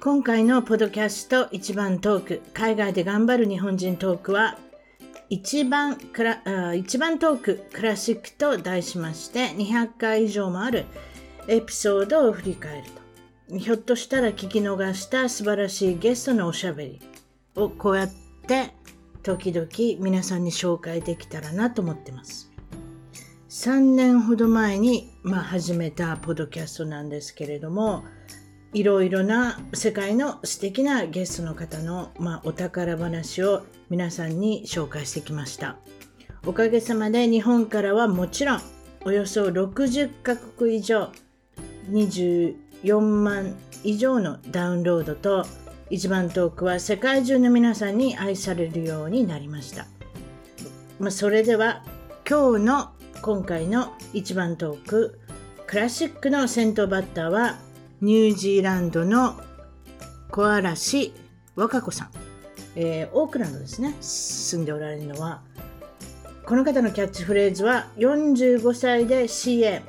今回のポドキャスト一番トーク、海外で頑張る日本人トークは、一番クラ一番トーククラシックと題しまして200回以上もあるエピソードを振り返ると。ひょっとしたら聞き逃した素晴らしいゲストのおしゃべりをこうやって時々皆さんに紹介できたらなと思ってます。3年ほど前に、まあ、始めたポドキャストなんですけれども、いろいろな世界の素敵なゲストの方の、まあ、お宝話を皆さんに紹介してきました。おかげさまで日本からはもちろんおよそ60カ国以上24万以上のダウンロードと一番トークは世界中の皆さんに愛されるようになりました。まあ、それでは今日の今回の一番トーククラシックの先頭バッターはニュージーランドの小嵐和歌子さん、えー、オークランドですね。住んでおられるのはこの方のキャッチフレーズは45歳で CA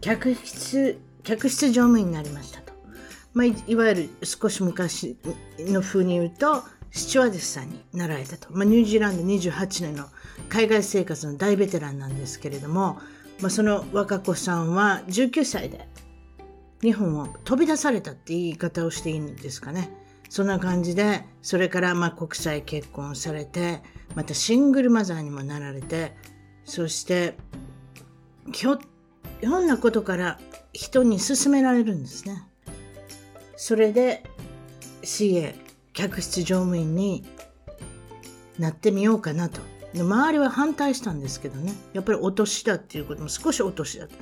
客室客室乗務員になりましたと、まあ、いわゆる少し昔の風に言うとスチュワーデスさんになられたと、まあ、ニュージーランド28年の海外生活の大ベテランなんですけれども、まあ、その若子さんは19歳で日本を飛び出されたって言い方をしていいんですかね。そんな感じで、それからま国際結婚されて、またシングルマザーにもなられて、そして、ひょ、ひょんなことから人に勧められるんですね。それで CA、客室乗務員になってみようかなと。周りは反対したんですけどね。やっぱりお年だっていうことも少しお年だと。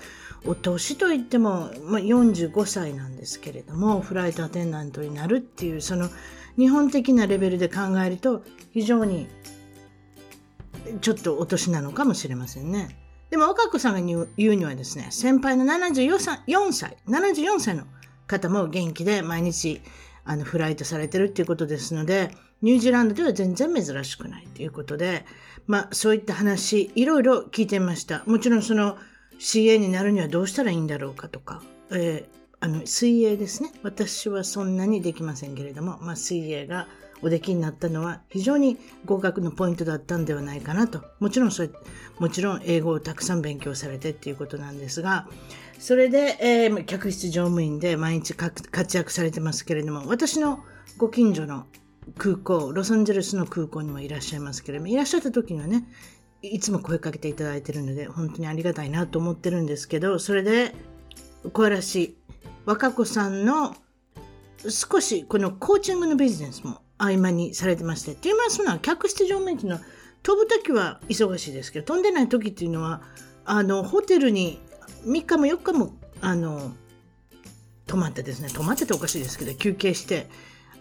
お年といっても、まあ、45歳なんですけれども、フライトアテンダントになるっていう、その日本的なレベルで考えると、非常にちょっとお年なのかもしれませんね。でも、岡子さんが言うにはですね、先輩の74歳、74歳の方も元気で毎日あのフライトされてるっていうことですので、ニュージーランドでは全然珍しくないということで、まあそういった話、いろいろ聞いてみました。もちろんその CA になるにはどうしたらいいんだろうかとか、えー、あの水泳ですね。私はそんなにできませんけれども、まあ水泳がおできになったのは非常に合格のポイントだったんではないかなと。もちろんそれ、もちろん英語をたくさん勉強されてっていうことなんですが、それで、えー、客室乗務員で毎日活躍されてますけれども、私のご近所の空港、ロサンゼルスの空港にもいらっしゃいますけれども、いらっしゃった時にはね、いつも声かけていただいてるので、本当にありがたいなと思ってるんですけど、それで、小嵐若子さんの少しこのコーチングのビジネスも合間にされてまして、っていうのはその客室乗務員っていうのは飛ぶ時は忙しいですけど、飛んでない時っていうのは、あの、ホテルに3日も4日も、あの、泊まってですね、泊まってておかしいですけど、休憩して、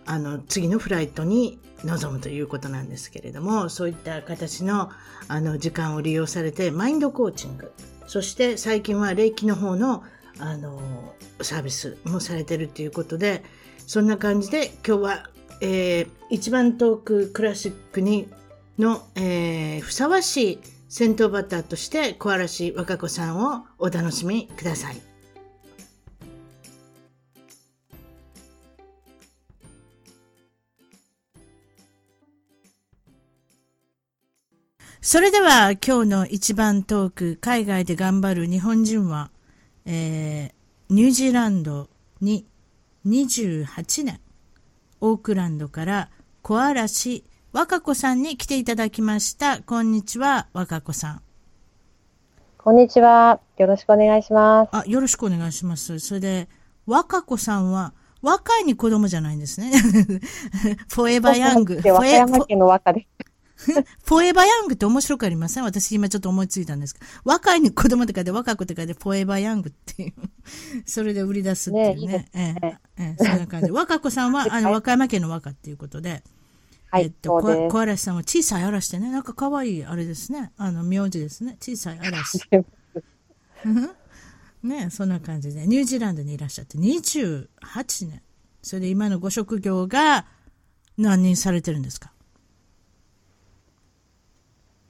あの、次のフライトに臨むということなんですけれども、そういった形の、あの、時間を利用されて、マインドコーチング、そして最近は霊気の方の、あの、サービスもされてるということで、そんな感じで今日は、えー、一番トーククラシックにの、えー、ふさわしい先頭バッターとして小嵐和歌子さんをお楽しみください。それでは今日の一番トーク、海外で頑張る日本人は、えー、ニュージーランドに28年、オークランドから小嵐若子さんに来ていただきました。こんにちは、若子さん。こんにちは。よろしくお願いします。あ、よろしくお願いします。それで、若子さんは、若いに子供じゃないんですね。フォーエバーヤング。和歌山県の和歌です。フォーエバーヤングって面白くありません？私今ちょっと思いついたんですけど。若いに子供とかで若くとかでフォーエバーヤングっていう。それで売り出すっていうね。ねええええ、そんな感じ。若子さんは、あの、和歌山県の和歌っていうことで。はい、えっと、小小嵐さんは小さい嵐ってね、なんか可愛いあれですね。あの、名字ですね。小さい嵐。ねそんな感じで。ニュージーランドにいらっしゃって28年。それで今のご職業が何人されてるんですか？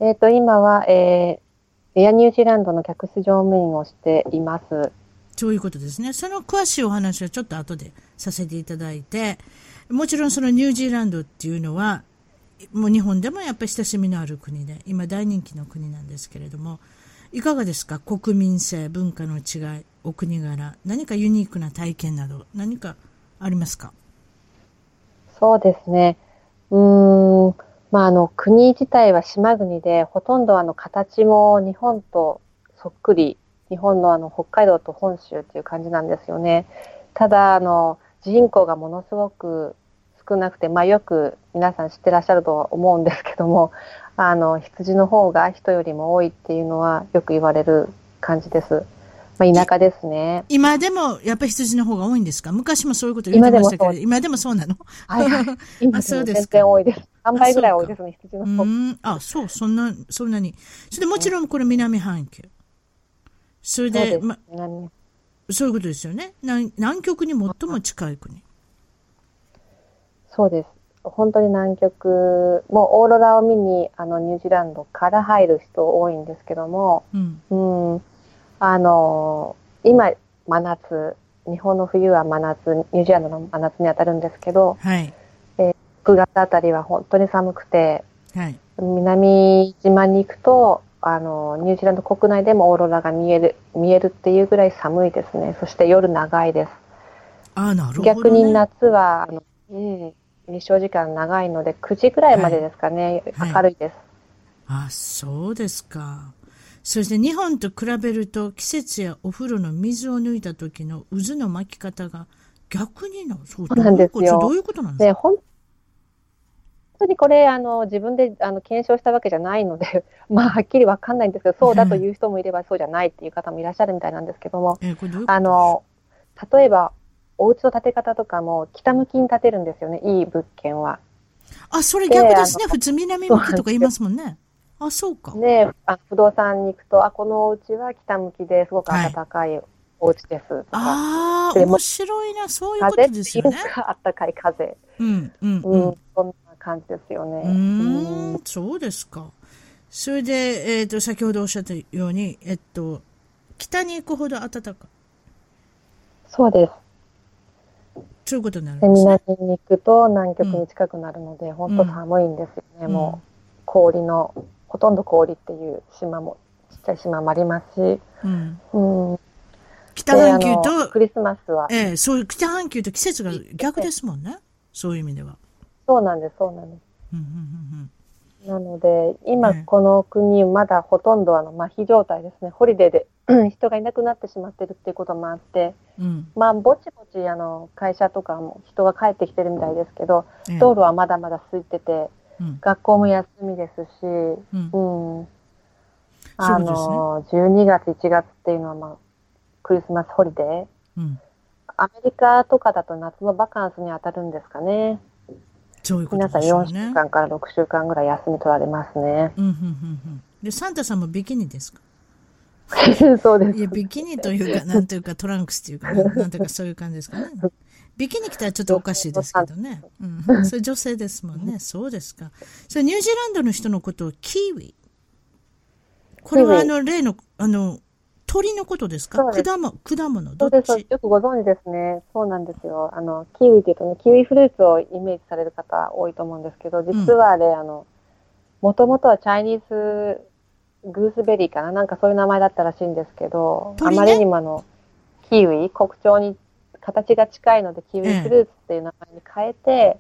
えっ、ー、と、今は、えー、エアニュージーランドの客室乗務員をしています。そういうことですね。その詳しいお話はちょっと後でさせていただいて、もちろんそのニュージーランドっていうのは、もう日本でもやっぱり親しみのある国で、今大人気の国なんですけれども、いかがですか？国民性、文化の違い、お国柄、何かユニークな体験など、何かありますか？そうですね。うーん。まあ、あの、国自体は島国で、ほとんどあの、形も日本とそっくり、日本のあの、北海道と本州っていう感じなんですよね。ただ、あの、人口がものすごく少なくて、まあ、よく皆さん知ってらっしゃるとは思うんですけども、あの、羊の方が人よりも多いっていうのはよく言われる感じです。まあ、田舎ですね。今でもやっぱり羊の方が多いんですか？昔もそういうこと言ってましたけど、今でもそうなの？はい、はい。今でも全然多いです。3倍ぐらい多いですね、羊の方。あ、そう、そんな、そんなに。それでもちろんこれ南半球。それで、ま、そういうことですよね。南南極に最も近い国。そうです。本当に南極、もうオーロラを見にあのニュージーランドから入る人多いんですけども、うん、うんあの今、真夏、日本の冬は真夏、ニュージーランドの真夏に当たるんですけど、はい、えー、9月あたりは本当に寒くて、はい、南島に行くと、あの、ニュージーランド国内でもオーロラが見える、見えるっていうぐらい寒いですね。そして夜長いです。あなるほど、ね、逆に夏は、あの、うん、日照時間長いので、9時ぐらいまでですかね、はい、明るいです。あ、そうですか。そして日本と比べると季節やお風呂の水を抜いた時の渦の巻き方が逆にの、そうなんですよ。どういうことなんですか、ね、本当にこれ、あの、自分であの検証したわけじゃないので、まあ、はっきりわかんないんですけど、そうだという人もいれば、そうじゃないっていう方もいらっしゃるみたいなんですけども、えあの、例えば、お家の建て方とかも北向きに建てるんですよね、いい物件は。あ、それ逆ですね。普通南向きとか言いますもんね。あ、そうか。ねあ不動産に行くと、あ、このお家は北向きですごく暖かいお家ですとか。ああ、面白いな、そういうことですよね。暖かい風。うん、うん、うん。そんな感じですよね。うん、そうですか。それで、えっ、ー、と、先ほどおっしゃったように、えっと、北に行くほど暖かい。そうです。そういうことになるんですね。南に行くと南極に近くなるので、うん、本当寒いんですよね、うん、もう。氷の、ほとんど氷っていう島も、ちっちゃい島もありますし。うん。うん、北半球と、クリスマスは。ええそういう北半球と季節が逆ですもんね。そういう意味では。そうなんです、そうなんです。なので、今この国、まだほとんどあの麻痺状態ですね。ホリデーで 人がいなくなってしまってるっていうこともあって、うん、まあ、ぼちぼちあの会社とかも人が帰ってきてるみたいですけど、道路はまだまだ空いてて、うん、学校も休みですし、うん、うん、あの、ね、12月、1月っていうのは、まあ、クリスマスホリデー、うん、アメリカとかだと夏のバカンスに当たるんですかね。そういうことですね。皆さん4週間から6週間ぐらい休み取られますね。うんうんうんうん。で、サンタさんもビキニですか？そうです。いや、ビキニというか、なんというか、トランクスというか、なんというか、そういう感じですかね。ビキニ着たらちょっとおかしいですけどね。うん。それ女性ですもんね。そうですか。それニュージーランドの人のことをキーウィ。これはあの、例の、あの、鳥のことですか？果物、果物、どっちそうです。よくご存知ですね。そうなんですよ。あの、キウイって言うとね、キウイフルーツをイメージされる方多いと思うんですけど、実はあれ、うん、あの、もともとは Chinese gooseberry かな？なんかそういう名前だったらしいんですけど、ね、あまりにもあの、キウイ、国鳥に形が近いので、キウイフルーツっていう名前に変えて、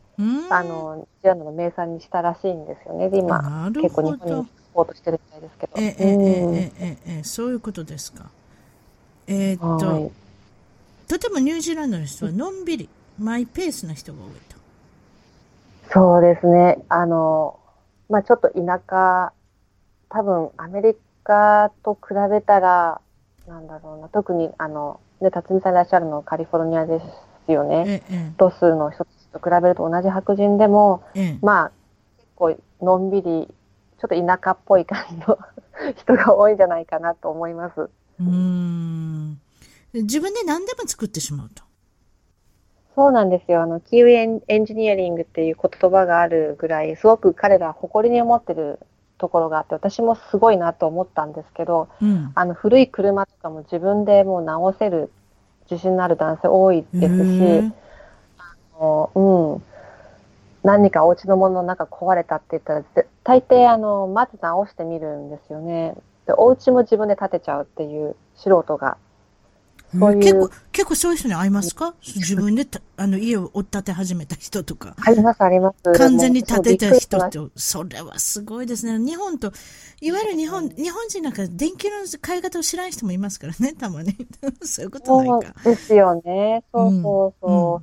あの、ニューの名産にしたらしいんですよね。で、今、結構日本にポートしてるみたいですけど。ええええええそういうことですか。えー、っと、はい、とてもニュージーランドの人はのんびり、マイペースな人が多いと。そうですね。あの、まあちょっと田舎多分アメリカと比べたら、なんだろうな、特にあの、ね、辰巳さんいらっしゃるのカリフォルニアですよね。ええ、ロスの人たちと比べると同じ白人でも、え、まあ、結構のんびり、ちょっと田舎っぽい感じの人が多いんじゃないかなと思います。うん。自分で何でも作ってしまうと。そうなんですよ。あの、キーウエエンジニアリングっていう言葉があるぐらい、すごく彼ら誇りに思ってるところがあって私もすごいなと思ったんですけど、うん、あの古い車とかも自分でもう直せる自信のある男性多いですし、あのうん、何かお家のものの中壊れたって言ったら、大抵あの、まず直してみるんですよね。で、お家も自分で建てちゃうっていう素人がそういう結構、結構そういう人に会いますか？自分であの家を追っ立て始めた人とか。あります、あります。完全に建てた人と、それはすごいですね。日本と、いわゆる日本、日本人なんか電気の買い方を知らん人もいますからね、たまに。そういうことないか。そうですよね。そうそうそ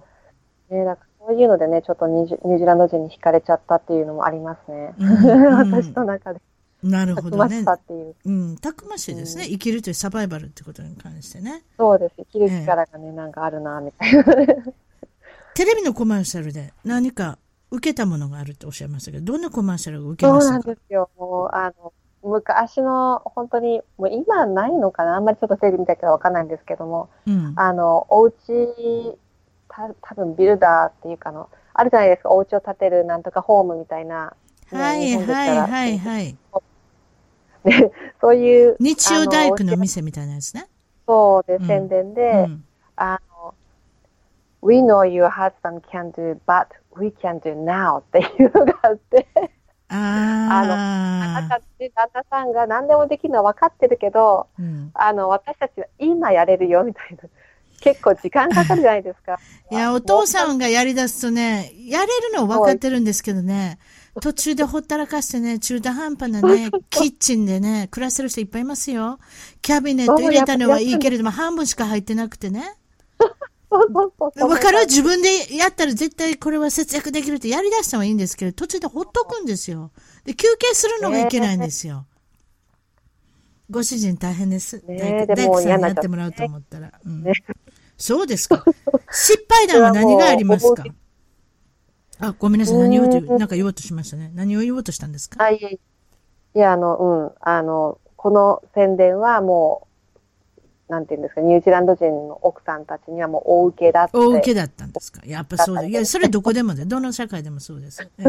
う。うん、ね、だからそういうのでね、ちょっとニュージーランド人に惹かれちゃったっていうのもありますね。うん、私の中で。なるほどね。たくう。うん、たくましいですね、うん、生きるというサバイバルってことに関してね。そうです。生きる力がね、ええ、なんかあるな、みたいな。テレビのコマーシャルで何か受けたものがあるとおっしゃいましたけど、どんなコマーシャルを受けましたか？そうなんですよ。もう、あの、昔の、本当に、もう今ないのかな？あんまりちょっとテレビ見たけどわかんないんですけども、うん、あの、お家、た多分ビルダーっていうかの、あるじゃないですか、お家を建てるなんとかホームみたいな。はいはいはいはい。ね、そういう。日曜大工の店みたいなやつね。そうで、宣伝で、うん、あの、We know your husband can do, but we can do now っていうのがあって。ああの、あなたって旦那さんが何でもできるのは分かってるけど、うん、あの、私たちは今やれるよみたいな。結構時間かかるじゃないですか。いや、お父さんがやり出すとね、やれるの分かってるんですけどね、途中でほったらかしてね、中途半端なね、キッチンでね、暮らしてる人いっぱいいますよ。キャビネット入れたのはいいけれども、半分しか入ってなくてね。わかる？自分でやったら絶対これは節約できるってやり出したのはいいんですけど、途中でほっとくんですよ。で、休憩するのがいけないんですよ。ご主人大変です。ね、大工さんにやってもらうと思ったら。うん、そうですか。失敗談は何がありますか？あ、ごめんなさい。何を言おうと、なんか言おうとしましたね。何を言おうとしたんですか？あ、いや、いや、あの、うん。あの、この宣伝はもう、なんていうんですか、ニュージーランド人の奥さんたちにはもう大受けだって。大受けだったんですか？やっぱそうだ。いや、それどこでもで、どの社会でもそうです。ア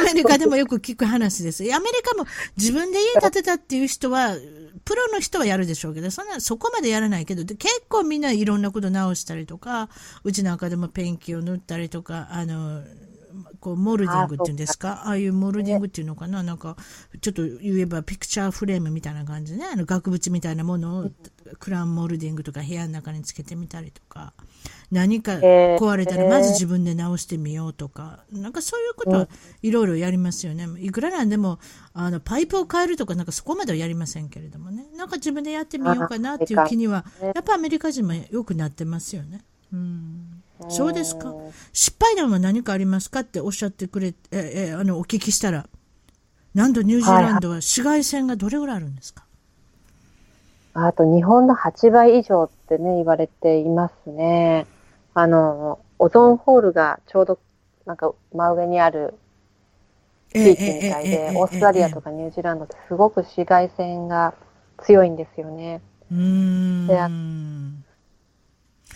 メリカでもよく聞く話です。アメリカも自分で家建てたっていう人は、プロの人はやるでしょうけど、そんな、そこまでやらないけど、結構みんないろんなこと直したりとか、うちなんかでもペンキを塗ったりとか、あの、こうモルディングっていうんですか？ああいうモルディングっていうのかな？なんかちょっと言えばピクチャーフレームみたいな感じね。あの額縁みたいなものをクラウンモルディングとか部屋の中につけてみたりとか何か壊れたらまず自分で直してみようとか。なんかそういうことはいろいろやりますよね。いくらなんでもあのパイプを変えるとかなんかそこまではやりませんけれどもね。なんか自分でやってみようかなっていう気にはやっぱアメリカ人もよくなってますよね。うん。そうですか。失敗談は何かありますかっておっしゃってくれ、え、え、あの、お聞きしたら、なんとニュージーランドは紫外線がどれぐらいあるんですか、はい、あと日本の8倍以上ってね、言われていますね。あの、オゾンホールがちょうどなんか真上にある地域みたいで、オーストラリアとかニュージーランドってすごく紫外線が強いんですよね。うん。で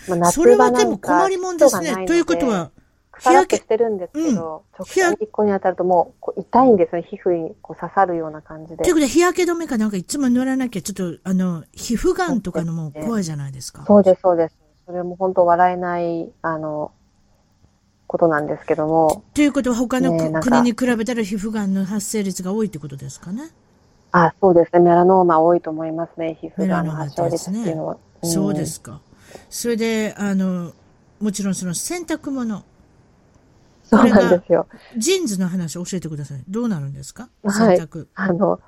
まあ、それはでも困りもんですね。ということは、日焼けしてるんですけど、うん、直接日光に当たるともうこう痛いんですね。皮膚にこう刺さるような感じで。ということで、日焼け止めかなんかいつも塗らなきゃ、ちょっと、あの、皮膚がんとかのも怖いじゃないですか。そうです、そうです。それも本当笑えない、あの、ことなんですけども。ということは、他の、ね、国に比べたら皮膚がんの発生率が多いってことですかね？あ、そうですね。メラノーマ多いと思いますね。皮膚がんの発症率っていうのは。ねうん、そうですか。それで、あの、もちろんその洗濯物。そうなんですよ。ジーンズの話を教えてください。どうなるんですか？洗濯。はい、あの、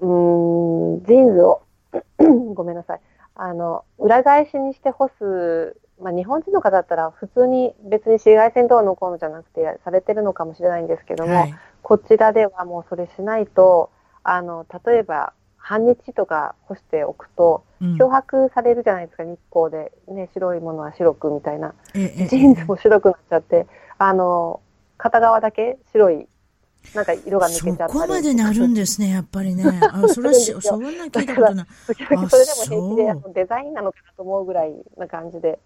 うん、ジーンズを ごめんなさい。あの、裏返しにして干す、まあ、日本人の方だったら普通に別に紫外線どうのこうのじゃなくてされてるのかもしれないんですけども、はい、こちらではもうそれしないと、あの、例えば半日とか干しておくと、漂白されるじゃないですか、日光で。ね、白いものは白くみたいな。ジーンズも白くなっちゃって、あの、片側だけ白い、なんか色が抜けちゃったり。そこまでなるんですね、やっぱりね。あ、それはし、そんな聞いたことない。それでも平気でデザインなのかなと思うぐらいな感じで、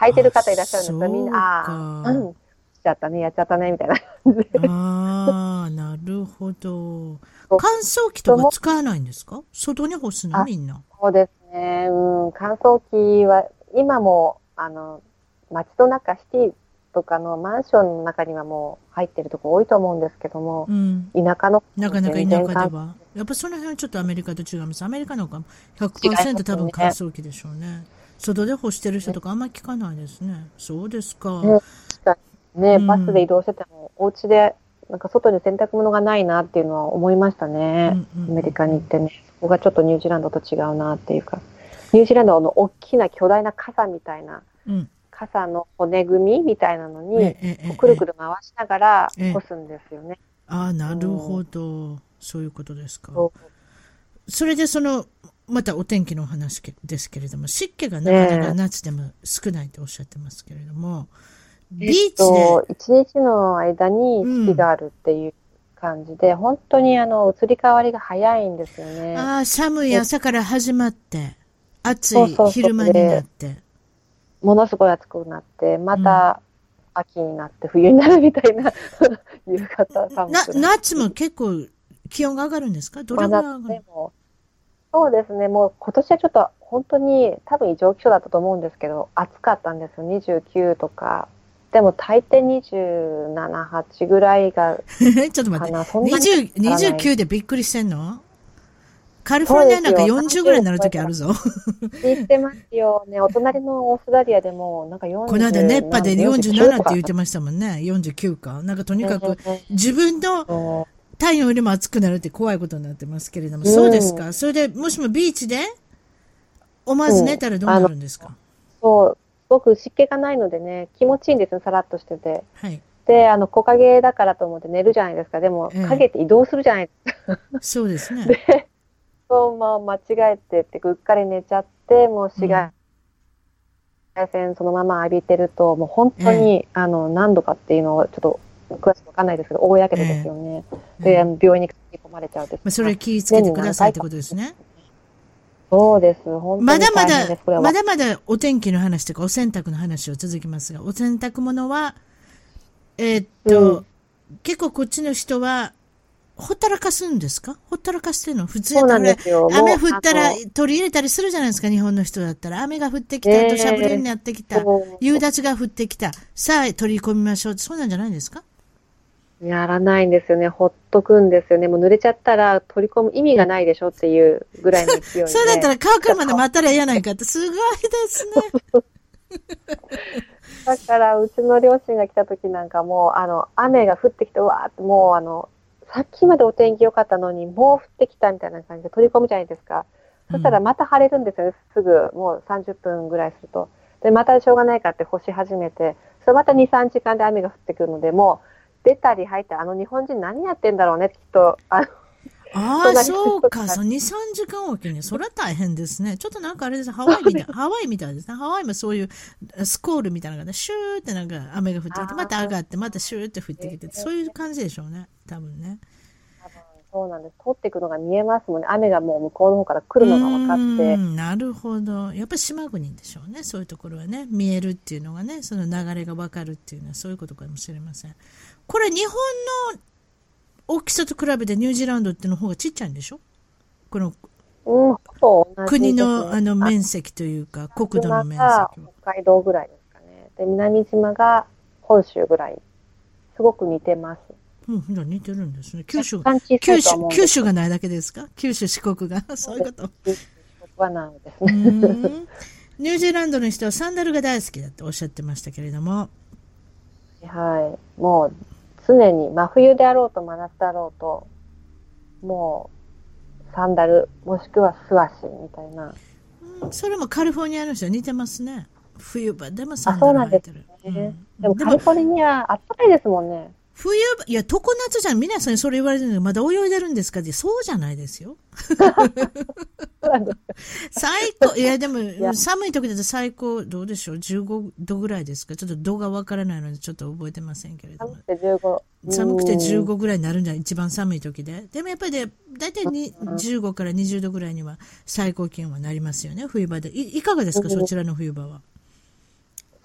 履いてる方いらっしゃるんですが、みんな、ああ、うん、しちゃったね、やっちゃったね、みたいな感じで。ああ、なるほど。乾燥機とか使わないんですか？外に干すの？みんな。そうですね。うん、乾燥機は、今も、あの、街の中、シティとかのマンションの中にはもう入ってるとこ多いと思うんですけども、うん、田舎のなかなか田舎では。やっぱその辺はちょっとアメリカと違います。アメリカの方が100%多分乾燥機でしょうね。外で干してる人とかあんまり聞かないですね。そうですか。ね、バスで移動してても、お家でなんか外に洗濯物がないなっていうのは思いましたね。うんうん、アメリカに行ってね。そこがちょっとニュージーランドと違うなっていうか。ニュージーランドの大きな巨大な傘みたいな、うん、傘の骨組みみたいなのに、くるくる回しながら干すんですよね。ああ、なるほど。そういうことですか。それでその、またお天気の話ですけれども、湿気がなかなか夏でも少ないとおっしゃってますけれども、ビーチで。一、日の間に四季があるっていう感じで、うん、本当にあの、移り変わりが早いんですよね。ああ、寒い朝から始まって、暑い昼間になって。ものすごい暑くなって、また、秋になって冬になるみたいな 夕方寒くな夏も結構気温が上がるんですか？どれぐらい上がる、そうですね、もう今年はちょっと本当に多分異常気象だったと思うんですけど、暑かったんですよ、29とか。でも大抵27、8ぐらいが。ちょっと待って、20 29でびっくりしてんの？カリフォルニアなんか40ぐらいになるときあるぞ。言ってますよね。お隣のオーストラリアでも、なんか40。この間熱波で47って言ってましたもんね。49か。なんかとにかく、自分の体温よりも暑くなるって怖いことになってますけれども。そうですか。それで、もしもビーチで、思わず寝たらどうなるんですか、そう。すごく湿気がないのでね、気持ちいいんですよ。さらっとしてて。はい。で、あの、木陰だからと思って寝るじゃないですか。でも、影って移動するじゃないですか。そうですね。で、そう、まあ、間違えてって、うっかり寝ちゃって、もう紫外線そのまま浴びてると、もう本当に、あの、何度かっていうのをちょっと、詳しくわかんないですけど、大やけどですよね。で、病院に込まれちゃうまあ、それ気をつけてくださいってことですね。そうです。本当にまだまだ、まだまだお天気の話とかお洗濯の話を続きますが、お洗濯物は、えー、っと、うん、結構こっちの人は、ほったらかすんですか？ほったらかしてるの？普通やったら、雨降ったら取り入れたりするじゃないですか、日本の人だったら。雨が降ってきた、土砂降りになってきた、夕立が降ってきた、さあ取り込みましょうそうなんじゃないですか？やらないんですよね。ほっとくんですよね。もう濡れちゃったら取り込む意味がないでしょっていうぐらいの勢いで。そうだったら乾くまで待ったら嫌ないかって、すごいですね。だから、うちの両親が来た時なんかもう、あの、雨が降ってきて、うわーってもう、あの、さっきまでお天気良かったのに、もう降ってきたみたいな感じで取り込むじゃないですか。そしたらまた晴れるんですよね。すぐ、もう30分ぐらいすると。で、またしょうがないかって干し始めて、それまた2、3時間で雨が降ってくるので、もう、出たり入ったり、あの日本人何やってんだろうね、きっと。あああ、そうか。そう、2、3時間おきに。それは大変ですね。ちょっとなんかあれです。ハワイみたい、ハワイみたいですね。ハワイもそういうスコールみたいなのがね、シューってなんか雨が降ってきて、また上がって、またシューって降ってきて、そういう感じでしょうね。多分ね。そうなんです。通っていくのが見えますもんね。雨がもう向こうの方から来るのが分かって。なるほど。やっぱり島国でしょうね。そういうところはね。見えるっていうのがね、その流れが分かるっていうのはそういうことかもしれません。これ日本の大きさと比べてニュージーランドっての方がちっちゃいんでしょ？この、うん、国のあの面積というか、国土の面積北海道ぐらいですかね。で、南島が本州ぐらい。すごく似てます。うん、似てるんですね。九州、九州、九州がないだけですか？九州、四国が？そういうこと？四国はないですね。ニュージーランドの人はサンダルが大好きだっておっしゃってましたけれども。はい。もう、常に真冬であろうと真夏だろうと、もう、サンダル、もしくは素足みたいな。うん、それもカリフォルニアの人は似てますね。冬場でもサンダル履いてる。そうなんですね。うん、でもカリフォルニア、あったかいですもんね。冬、いや、常夏じゃん。皆さんにそれ言われてるのに、まだ泳いでるんですかって、そうじゃないですよ。最高、いや、でも、寒い時だと最高、どうでしょう ?15 度ぐらいですかちょっと度がわからないので、ちょっと覚えてませんけれども。寒くて15。寒くて15ぐらいになるんじゃ一番寒い時で。でもやっぱりね、大体に15から20度ぐらいには最高気温はなりますよね、冬場で。いいかがですか、そちらの冬場は。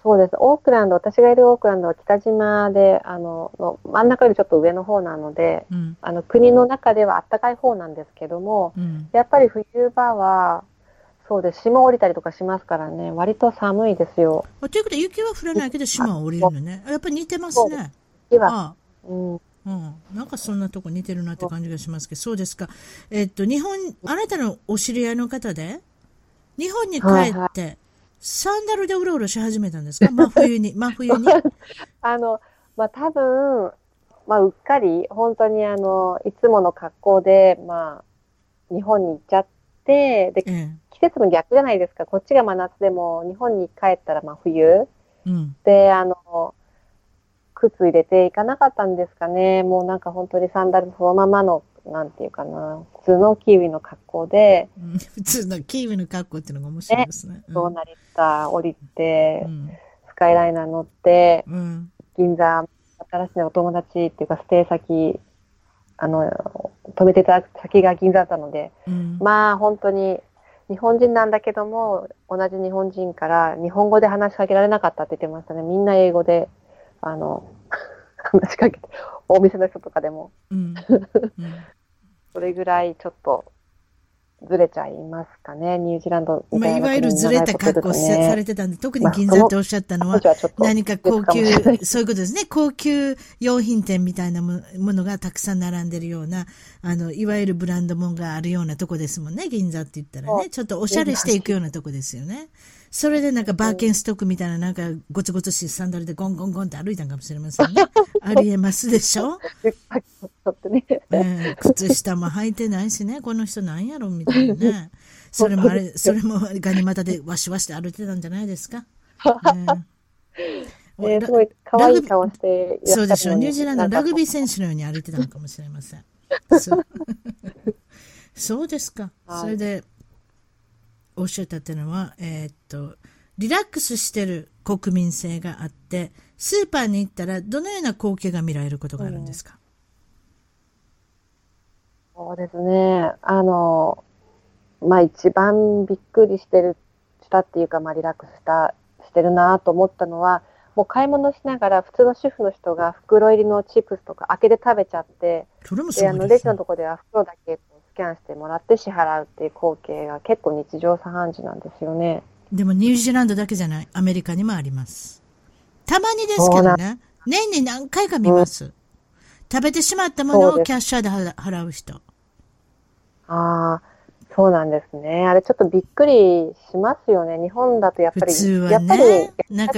そうです。オークランド、私がいるオークランドは北島で、あの、の真ん中よりちょっと上の方なので、うん、あの、国の中では暖かい方なんですけども、うん、やっぱり冬場はそうです。島降りたりとかしますからね。割と寒いですよ。ということで、雪は降らないけど島は降りるのね。やっぱり似てますね。雪は。うん。うん、なんかそんなとこ似てるなって感じがしますけど、そうですか。えっと、日本、あなたのお知り合いの方で、日本に帰って、サンダルでうろうろし始めたんですか？真冬に、真冬に？あの、まあ、多分、まあ、うっかり、本当にあの、いつもの格好で、まあ、日本に行っちゃって、で、季節の逆じゃないですか。こっちが真夏でも、日本に帰ったら真冬。うん、で、あの、靴入れていかなかったんですかね。もうなんか本当にサンダルそのままの、なんていうかな、普通のキーウィの格好で。うん、普通のキーウィの格好っていうのが面白いですね。ねそうなりた、降りて、うん、スカイライナー乗って、銀座新しいお友達っていうか、ステイ先、あの、止めてた先が銀座だったので、うん、まあ本当に日本人なんだけども、同じ日本人から日本語で話しかけられなかったって言ってましたね。みんな英語で、あの、話しかけて、お店の人とかでも。うん、それぐらいちょっとずれちゃいますかね、ニュージーランドみたいな、まあ、いわゆるずれた格好されてたんで、特に銀座っておっしゃったのは、何か高級、そういうことですね、高級用品店みたいなものがたくさん並んでるような、あの、いわゆるブランドもんがあるようなとこですもんね、銀座って言ったらね、ちょっとおしゃれしていくようなとこですよね。それでなんかバーケンストックみたいななんかゴツゴツしいサンダルでゴンゴンゴンって歩いたんかもしれませんね。ありえますでしょ、えー、靴下も履いてないしね、この人なんやろみたいなね。それもあれ、それもガニ股でわしわしで歩いてたんじゃないですか？えー、すごい可愛い顔してそうでしょう。ニュージーランドのラグビー選手のように歩いてたのかもしれません。そうそうですか。それで、おっしゃったっていうのは、えー、っと、リラックスしてる国民性があって、スーパーに行ったらどのような光景が見られることがあるんですか、うん、そうですね。あの、まあ一番びっくりしてる、したっていうか、まあリラックスした、してるなと思ったのは、もう買い物しながら普通の主婦の人が袋入りのチップスとか開けて食べちゃって、それもすごいで、あのレジのとこでは袋だけスキャンしてもらって支払うっていう光景が結構日常茶飯事なんですよね。でもニュージーランドだけじゃない、アメリカにもあります。たまにですけどね、年に何回か見ます。うん、食べてしまったものをキャッシャーで払う人。ああ、そうなんですね。あれちょっとびっくりしますよね。日本だとやっぱり。普通はね。なんか、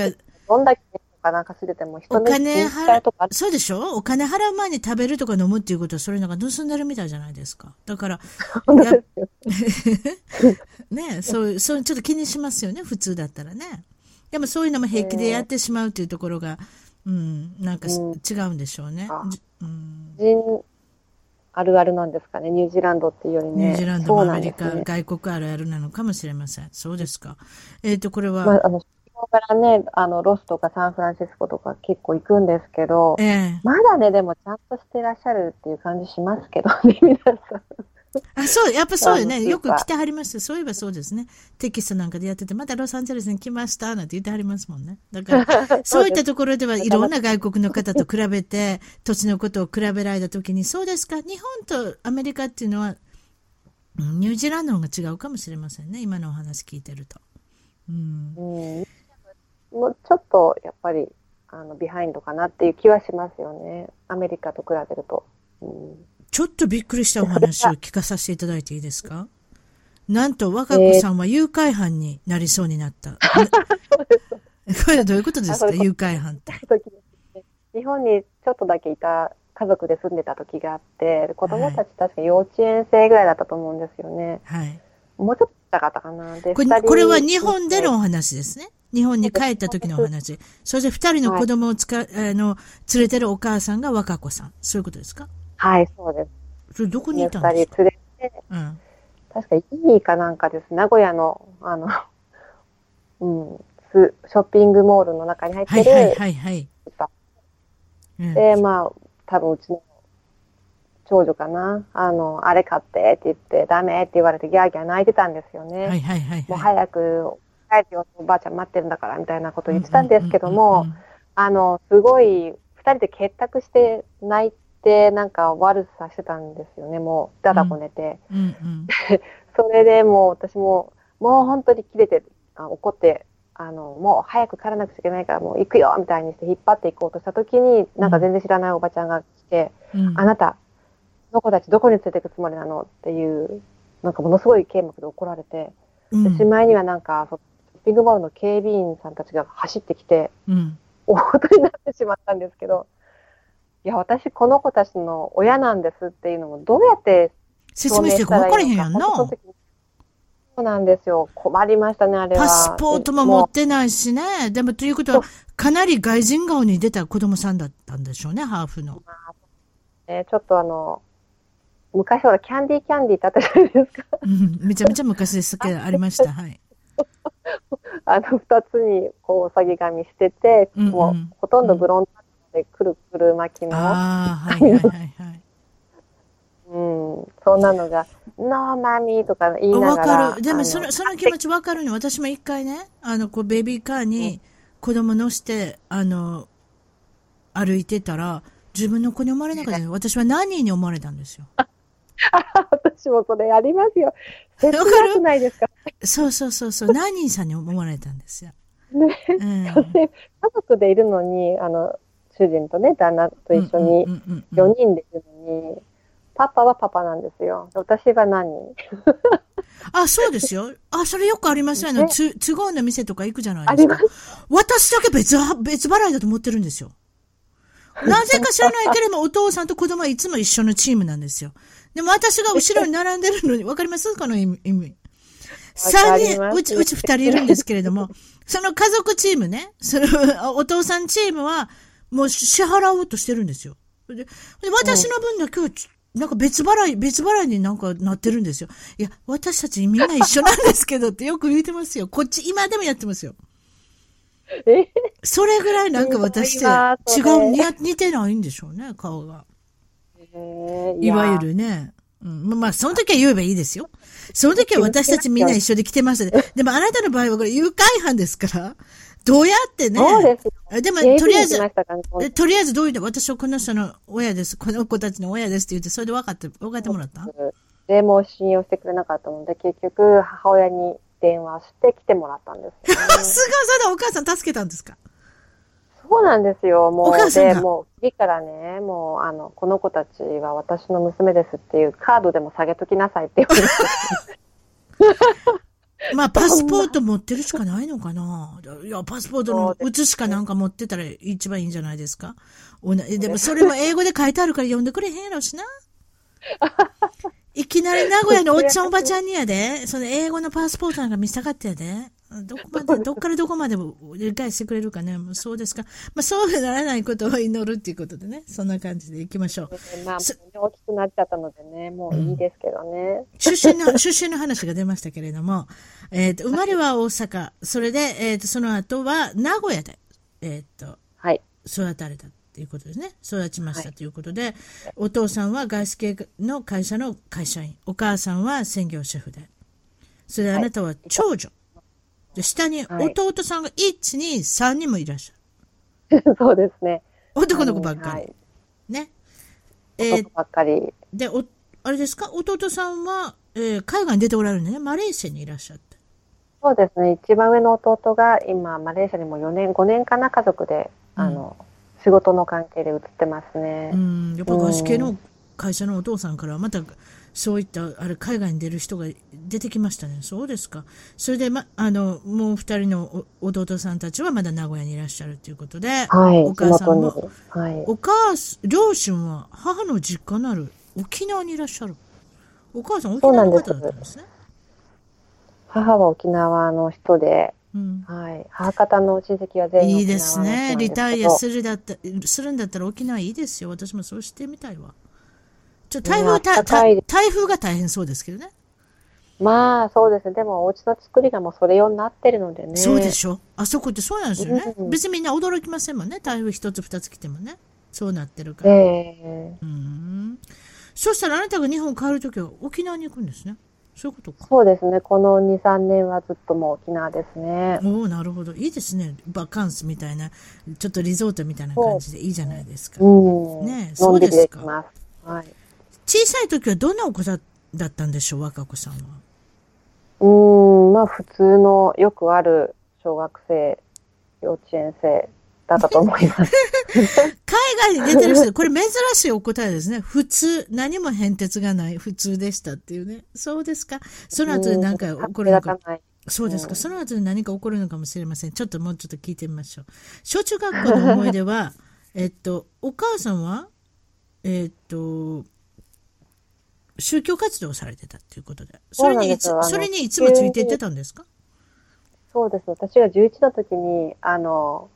どんだけかなんかすれても人お金払う、そうでしょ？お金払う前に食べるとか飲むっていうことはそれなんか盗んでるみたいじゃないですか。だから、ねそう、そう、ちょっと気にしますよね、普通だったらね。でもそういうのも平気でやってしまうっていうところが、うん、なんか違うんでしょうね。うん、あるあるなんですかね、ニュージーランドっていうよりね。ニュージーランドもアメリカ、ね、外国あるあるなのかもしれません。そうですか。えっ、ー、と、これは、まあ、あのこからね、あの、ロスとかサンフランシスコとか結構行くんですけど、ええ、まだね、でもちゃんとしてらっしゃるっていう感じしますけどね、皆さん。あ、そう、やっぱそうよね。よく来てはりました。そういえばそうですね。テキストなんかでやってて、またロサンゼルスに来ました、なんて言ってはりますもんね。だから、そういったところではいろんな外国の方と比べて、土地のことを比べられたときに、そうですか、日本とアメリカっていうのは、ニュージーランドの方が違うかもしれませんね。今のお話聞いてると。うん、うんもうちょっとやっぱりあのビハインドかなっていう気はしますよね。アメリカと比べると。うん、ちょっとびっくりしたお話を聞かさせていただいていいですか？なんと若子さんは誘拐犯になりそうになった。えー、これはどういうことですか？誘拐犯って。日本にちょっとだけいた家族で住んでた時があって、子供たち確か幼稚園生ぐらいだったと思うんですよね。はい。もうちょっと高かったかな。で、これこれは日本でのお話ですね。日本に帰った時のお話。そして二人の子供をつか、はい、あの、連れてるお母さんが若子さん。そういうことですか？はい、そうです。それどこにいたんですか？二人連れて、うん、確かイーかなんかです。名古屋の、あの、うん、ショッピングモールの中に入ってる。はいはいはい、はい。で、まあ、多分うちの長女かな。あの、あれ買ってって言って、ダメって言われてギャーギャー泣いてたんですよね。はいはいはい、はい、もう早く帰ってよ、おばあちゃん待ってるんだから、みたいなことを言ってたんですけども、あの、すごい、二人で結託して泣いて、なんか悪さしてたんですよね、もう、だだこねて。それでもう私も、もう本当に切れて、あ怒って、あの、もう早く帰らなくちゃいけないからもう行くよみたいにして引っ張っていこうとした時に、なんか全然知らないおばちゃんが来て、うん、あなた、その子たちどこに連れて行くつもりなの？っていう、なんかものすごい剣幕で怒られて、うん、しまいにはなんか、ピングモールの警備員さんたちが走ってきて、うん、大事になってしまったんですけど、いや、私この子たちの親なんですっていうのもどうやって説明してるか分からへんやんな。そうなんですよ。困りましたね、あれは。パスポートも持ってないしね。でも、ということは、かなり外人顔に出た子供さんだったんでしょうね、ハーフの。まあ、えー、ちょっとあの、昔ほら、キャンディーキャンディーってあったじゃないですか。うん、めちゃめちゃ昔ですけど、ありました。はい。あの、二つに、こう、うさぎ髪してて、うんうん、もう、ほとんどブロンドでくるくる巻きの。ああ、はいはいはいはい。うん、そんなのが、ノーマミーとか言いながら。わかる。でもその、その気持ちわかるの。私も一回ね、あの、こう、ベビーカーに子供乗して、あの、歩いてたら、自分の子に思われなかった 私は何に思われたんですよ。私もそれありますよ。切なくないですかそうそうそうそう。何さんに思われたんですよ。ね、うん、家族でいるのに、あの、主人とね、旦那と一緒に4人でいるのに、パパはパパなんですよ。私は何あ、そうですよ。あ、それよくありますよね。つ、都合の店とか行くじゃないですか。私だけ別、別払いだと思ってるんですよ。なぜか知らないけれども、お父さんと子供はいつも一緒のチームなんですよ。でも私が後ろに並んでるのに、わかります？この意味。三人、うち、うち二人いるんですけれども、その家族チームね、その、お父さんチームは、もう支払おうとしてるんですよ。で、で私の分だけは、なんか別払い、別払いになんかなってるんですよ。いや、私たちみんな一緒なんですけどってよく言ってますよ。こっち、今でもやってますよ。え？それぐらいなんか私って違う、似似てないんでしょうね、顔が。いわゆるね。うん、まあ、その時は言えばいいですよ。その時は私たちみんな一緒で来てました、でもあなたの場合はこれ誘拐犯ですから、どうやってね。そうです。でも、とりあえず、とりあえずどういうの？私はこの人の親です。この子たちの親ですって言って、それで分かって、分かってもらった？でも信用してくれなかったので、結局、母親に電話して来てもらったんです、ね。すごい、それでお母さん助けたんですか？そうなんですよ。もう、で、もう、次からね、もう、あの、この子たちは私の娘ですっていうカードでも下げときなさいって言われて。まあ、パスポート持ってるしかないのかな？いや、パスポートの写しかなんか持ってたら一番いいんじゃないですか？でもそれも英語で書いてあるから読んでくれへんやろしな。いきなり名古屋のおっちゃんおばちゃんにやで、その英語のパスポートなんか見せたかったやで。どこまで、どっからどこまで理解してくれるかね。もうそうですか。まあそうならないことを祈るっていうことでね。そんな感じでいきましょう。まあ、大きくなっちゃったのでね、もういいですけどね。うん、出身の、出身の話が出ましたけれども、えっ、ー、と、生まれは大阪。それで、えっ、ー、と、その後は名古屋で、えっ、ー、と、はい。育たれた。ということですね。育ちましたということで、はい、お父さんは外資系の会社の会社員、お母さんは専業主婦で、それであなたは長女。で、下に弟さんが1、2、3人もいらっしゃる。そうですね。男の子ばっかり。はい、ね。えー、ばっかり。で、お、あれですか？弟さんは、えー、海外に出ておられるね。マレーシアにいらっしゃって。そうですね。一番上の弟が今、マレーシアにも4年、5年かな、家族で、あの、うん、仕事の関係で移ってますね。うん。やっぱ外資系の会社のお父さんからまた、そういった、あれ、海外に出る人が出てきましたね。そうですか。それで、ま、あの、もう二人の弟さんたちはまだ名古屋にいらっしゃるということで、はい、お母さんも、はい、お母、両親は母の実家のある沖縄にいらっしゃる。お母さん沖縄の方だったんですね。母は沖縄の人で、うん、はい。母方の親戚は全員いいですね。リタイアするだった、するんだったら沖縄いいですよ。私もそうしてみたいわ。ちょ台風た台風が大変そうですけどね。まあ、そうですね。でも、お家の作りがもうそれ用になってるのでね。そうでしょ。あそこってそうなんですよね。うん、別にみんな驚きませんもんね。台風一つ二つ来てもね。そうなってるから。えー、うん。そしたらあなたが日本帰るときは沖縄に行くんですね。そういうことか。そうですね。この2、3年はずっともう沖縄ですね。おおなるほど。いいですね。バカンスみたいな、ちょっとリゾートみたいな感じでいいじゃないですか。うん。ねそうですか。はい。小さい時はどんなお子だったんでしょう、若子さんは。うん、まあ普通のよくある小学生、幼稚園生だったと思います。海外に出てる人、これ珍しいお答えですね。普通、何も変哲がない、普通でしたっていうね。そうですか？その後で何か起こるのか。そうですか。その後で何か起こるのかもしれません。ちょっともうちょっと聞いてみましょう。小中学校の思い出は、えっと、お母さんは、えっと、宗教活動をされてたっていうことで。それにいつ、それにいつもついていってたんですか？そうです。私が11の時に、あの、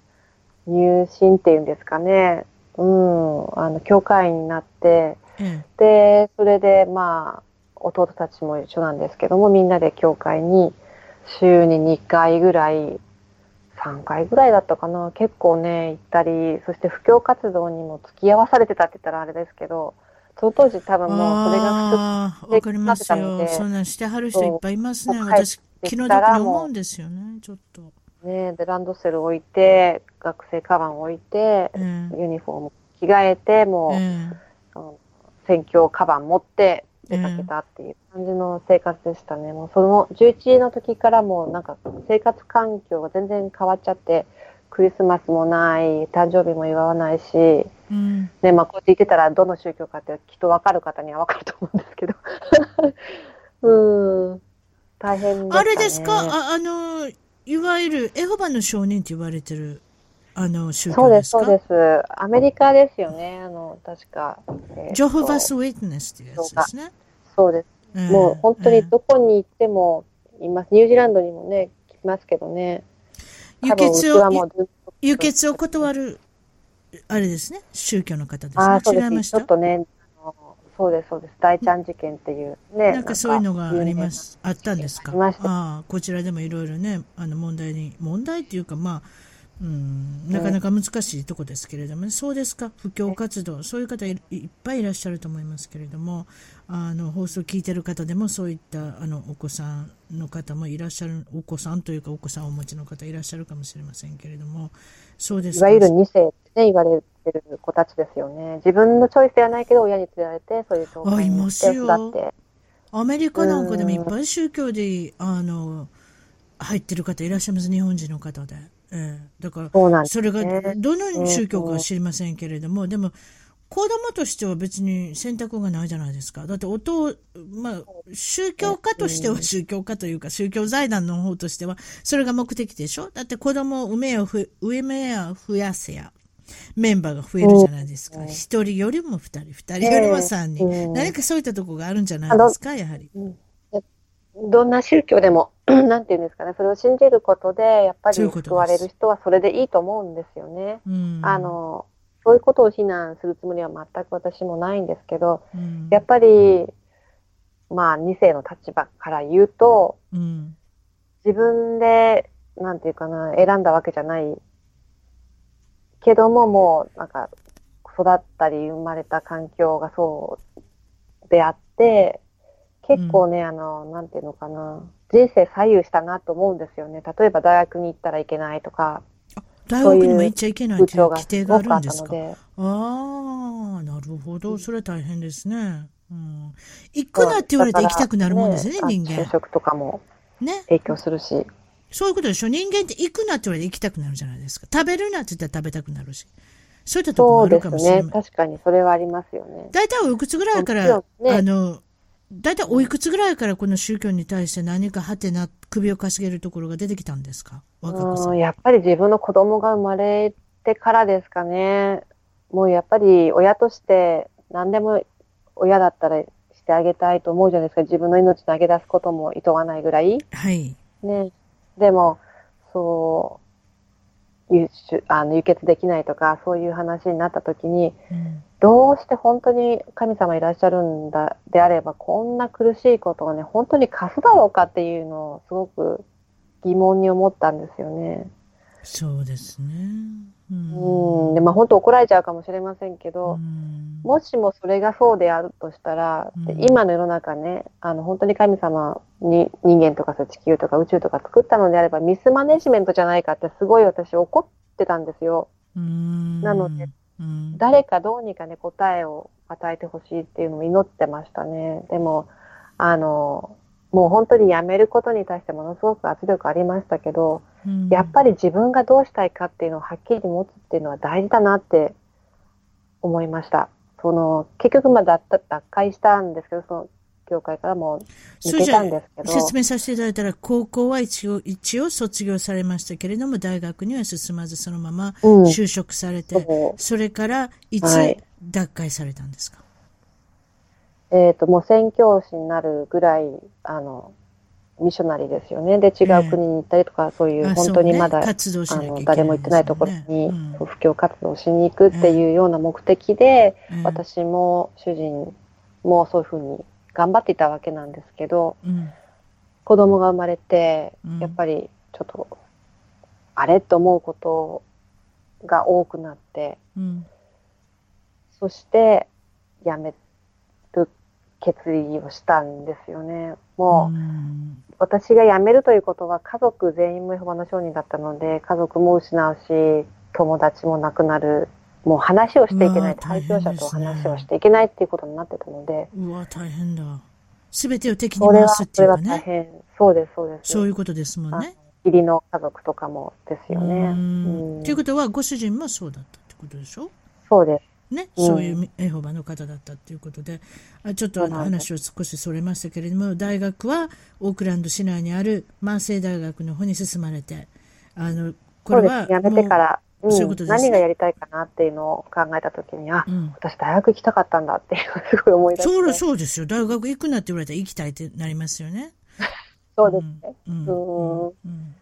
入信っていうんですかね。うん、あの、教会になって、うん、で、それで、まあ、弟たちも一緒なんですけども、みんなで教会に週に2回ぐらい、3回ぐらいだったかな、結構ね、行ったり、そして布教活動にも付き合わされてたって言ったらあれですけど、その当時多分もうそれが普通わかりますよ。そんなんしてはる人いっぱいいますね。私、気の毒に思うんですよね、ちょっと。ね。で、ランドセル置いて、学生カバン置いて、うん、ユニフォーム着替えて、もう、うん、選挙カバン持って出かけたっていう感じの生活でしたね。もうその11の時からもうなんか生活環境が全然変わっちゃって、クリスマスもない、誕生日も祝わないし、うん、ね、まあこうやって言ってたらどの宗教かってきっと分かる方には分かると思うんですけど。うん。大変です、ね、あれですか？ああの、いわゆるエホバの証人って言われてるあの宗教ですか？そうです、そうです。アメリカですよね。あの、確か。えー、ジョホバス・ウィットネスっていうやつですね。そうです。えー、もう本当にどこに行ってもいます。ニュージーランドにもね、来ますけどね。輸血を、輸血を断る、あれですね。宗教の方ですね。あそうです違いました？ちょっとね、そうです、そうです。大ちゃん事件っていうね。なんかそういうのがあります。あったんですか？ああ、こちらでもいろいろね、あの問題に、問題っていうか、まあ、うん、なかなか難しいとこですけれども、ね、そうですか、布教活動、そういう方いっぱいいらっしゃると思いますけれども、あの放送を聞いてる方でも、そういったあのお子さんの方もいらっしゃる、お子さんというか、お子さんをお持ちの方いらっしゃるかもしれませんけれども、そうですいわゆる2世ってね、言われてる子たちですよね。自分のチョイスではないけど、親に連れられて、そういう教会に育って。アメリカなんかでもいっぱい宗教で、あの入ってる方いらっしゃいます、日本人の方で。ええ、だから、それがどの宗教かは知りませんけれども、でも、子供としては別に選択がないじゃないですか。だって音、まあ、宗教家としては宗教家というか、宗教財団の方としては、それが目的でしょ？だって子供を産めや産めや増やせや、メンバーが増えるじゃないですか。一、人よりも二人、二人よりも三人、何かそういったところがあるんじゃないですか、やはり。どんな宗教でも、なんていうんですかね、それを信じることで、やっぱり救われる人はそれでいいと思うんですよね。あの、そういうことを非難するつもりは全く私もないんですけど、うん、やっぱり、まあ、2世の立場から言うと、うん、自分で、なんていうかな、選んだわけじゃないけども、もう、なんか、育ったり生まれた環境がそうであって、結構ね、うん、あの、なんていうのかな、人生左右したなと思うんですよね。例えば大学に行ったらいけないとか。大学にも行っちゃいけないっていう規定があるんですか？ああ、なるほど。それは大変ですね。うん。行くなって言われて行きたくなるもんですね、人間。就職とかも。ね。影響するし。そういうことでしょ人間って行くなって言われて行きたくなるじゃないですか。食べるなって言ったら食べたくなるし。そういったところもあるかもしれない。そうですね。確かにそれはありますよね。大体おいくつぐらいから、ね、あの、大体おいくつぐらいからこの宗教に対して何かはてな首をかしげるところが出てきたんですか？うんやっぱり自分の子供が生まれてからですかね。もうやっぱり親として何でも親だったらしてあげたいと思うじゃないですか。自分の命投げ出すことも厭わないぐらい。はい。ね。でも、そう、輸あの輸血できないとか、そういう話になった時に、うんどうして本当に神様いらっしゃるんだであれば、こんな苦しいことがね、本当に貸すだろうかっていうのをすごく疑問に思ったんですよね。そうですね。うん、うんで、まあ本当怒られちゃうかもしれませんけど、もしもそれがそうであるとしたら、今の世の中ね、あの本当に神様に人間とか地球とか宇宙とか作ったのであれば、ミスマネジメントじゃないかってすごい私怒ってたんですよ。なので、誰かどうにかね、答えを与えてほしいっていうのを祈ってましたね。でも、あの、もう本当に辞めることに対してものすごく圧力ありましたけど、うん、やっぱり自分がどうしたいかっていうのをはっきり持つっていうのは大事だなって思いました。その結局まだ脱会したんですけど、その業界からも抜けたんですけど。説明させていただいたら、高校は一応、一応卒業されましたけれども、大学には進まずそのまま就職されて、う。ん、それからいつ脱会されたんですか、はい。えっ、ー、と、もう宣教師になるぐらい、あの、ミッショナリーですよね。で、違う国に行ったりとか、えー、そういう本当にまだ、ね、あの誰も行ってないところに、うん、布教活動しに行くっていうような目的で、えー、私も主人もそういうふうに頑張っていたわけなんですけど、うん、子供が生まれて、やっぱりちょっと、あれと思うことが多くなって、うん、そして辞め決意をしたんですよね。もう、私が辞めるということは家族全員もエホバの証人だったので、家族も失うし、友達も亡くなる。もう話をしていけない、対象者と話をしていけないっていうことになってたので。うわ、大変だ。すべてを敵に回すっていうかね。それは大変。そうです、そうです。そういうことですもんね。義理の家族とかもですよね。ということは、ご主人もそうだったってことでしょ？そうです。ね、そういうエホバの方だったということで、あちょっと話を少しそれましたけれども、大学はオークランド市内にあるマーセイ大学の方に進まれて、あのこれはやめてから、うん、そういうことです、ね、何がやりたいかなっていうのを考えたときに、あ、うん、私大学行きたかったんだっていうすごい思い出して。そうそうですよ。大学行くなって言われたら行きたいってなりますよね。そうですね。うん。うん。うん、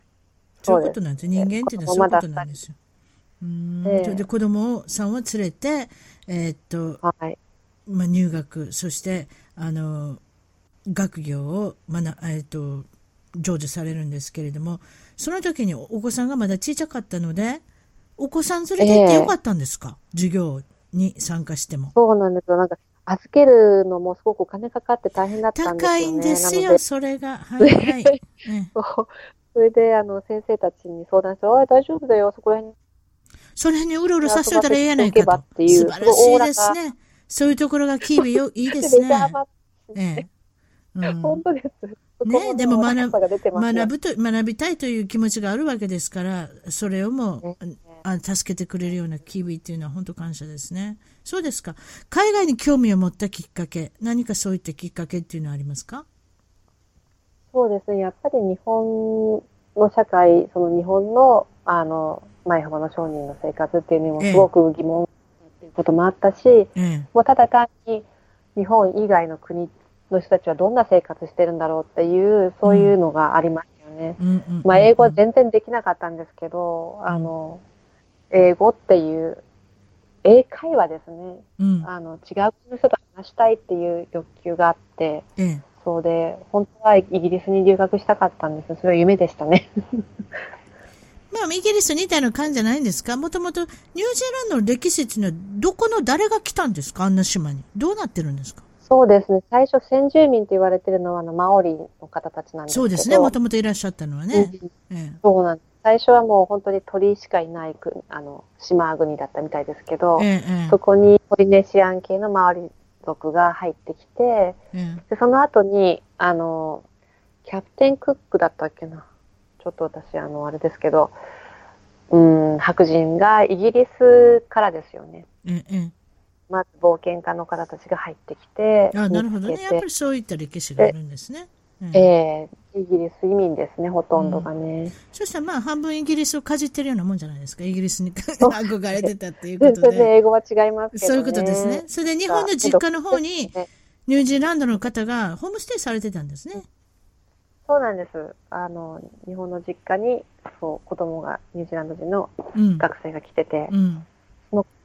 そういうことなんです人間っていうのはそういうことなんですよ。うん。で子供さんを連れて、えー、っと、はい、まあ、入学、そして、あの、学業を、まな、えー、っと、成就されるんですけれども、その時にお子さんがまだ小さかったので、お子さん連れて行ってよかったんですか、えー、授業に参加しても。そうなんですよ。なんか、預けるのもすごくお金かかって大変だったんですよ、ね、高いんですよ、それが。はいはい。そうそれで、あの、先生たちに相談して、ああ、大丈夫だよ、そこら辺にその辺にうろうろさせといたらええやないかと。素晴らしいですね。そういうところがキービよ、いいですね。ええ。うん、本当です。ねでも学学ぶと、学びたいという気持ちがあるわけですから、それをもう、あ助けてくれるようなキービっていうのは本当感謝ですね。そうですか。海外に興味を持ったきっかけ、何かそういったきっかけっていうのはありますか？そうですね。やっぱり日本の社会、その日本の、あの、前浜の商人の生活っていうのもすごく疑問っていうこともあったし、ええ、もうただ単に日本以外の国の人たちはどんな生活してるんだろうっていう、そういうのがありますよね。まあ、英語は全然できなかったんですけど、あの、英語っていう、英会話ですね。うん、あの、違う人と話したいっていう欲求があって、ええ、そうで、本当はイギリスに留学したかったんですそれは夢でしたね。まあ、イギリスみたいな感じじゃないんですか？もともとニュージーランドの歴史っていうのは、どこの誰が来たんですか？あんな島に。どうなってるんですか？そうですね。最初、先住民と言われてるのは、あの、マオリの方たちなんですけどそうですね。もともといらっしゃったのはね。うんええ、そうなんです。最初はもう本当に鳥しかいない国、あの、島国だったみたいですけど、ええ、そこにポリネシアン系のマオリ族が入ってきて、でその後に、あの、キャプテンクックだったっけな？ちょっと私、あの、あれですけど、うん、白人がイギリスからですよね。うんうん。まず冒険家の方たちが入ってきて。あ、なるほどね。やっぱりそういった歴史があるんですね。うん、ええー、イギリス移民ですね、ほとんどがね。うん、そしたらまあ半分イギリスをかじってるようなもんじゃないですか。イギリスに 憧れてたっていうことで。全然英語は違いますけど、ね、そういうことですね。それで日本の実家の方に、ニュージーランドの方がホームステイされてたんですね。そうなんです。あの、日本の実家に、そう、子供が、ニュージーランド人の学生が来てて、うん、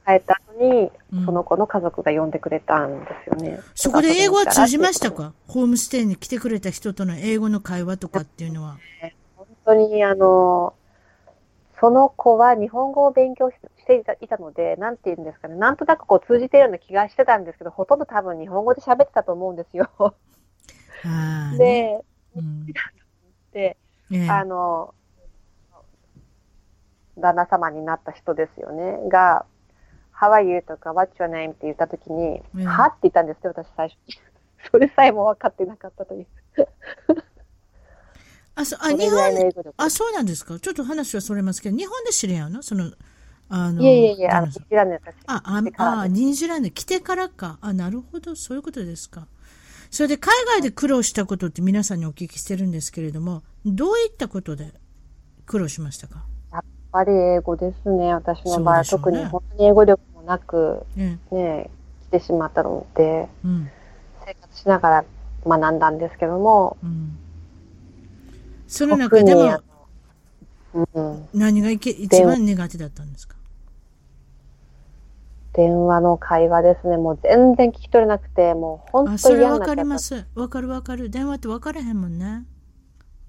帰った後に、その子の家族が呼んでくれたんですよね。そこで英語は通じましたか？ホームステイに来てくれた人との英語の会話とかっていうのは。本当に、あの、その子は日本語を勉強していたいたので、なんて言うんですかね、なんとなくこう通じてるような気がしてたんですけど、ほとんど多分日本語で喋ってたと思うんですよ。で、うん、で、あの、旦那様になった人ですよね、が、How are you? とか What's your name? って言ったときに、はって言ったんですけど、私最初に。それさえも分かってなかったという。あ、そ、あ、日本で、あ、そうなんですか？ちょっと話はそれますけど、日本で知り合うの？その、あの、いえいえいえ、あの、ニュージーランドあ、あ、あ、ニュージーランド来てからか。あ、なるほど、そういうことですか。それで海外で苦労したことって皆さんにお聞きしてるんですけれども、どういったことで苦労しましたか？やっぱり英語ですね。私の場合、ね、特に本当に英語力もなく、ね、ね来てしまったので、うん、生活しながら学んだんですけども、うんその中でも、うん、何がいけ一番苦手だったんですか？電話の会話ですね。もう全然聞き取れなくて、もう本当にそれわかります。わかるわかる。電話って分からへんもんね。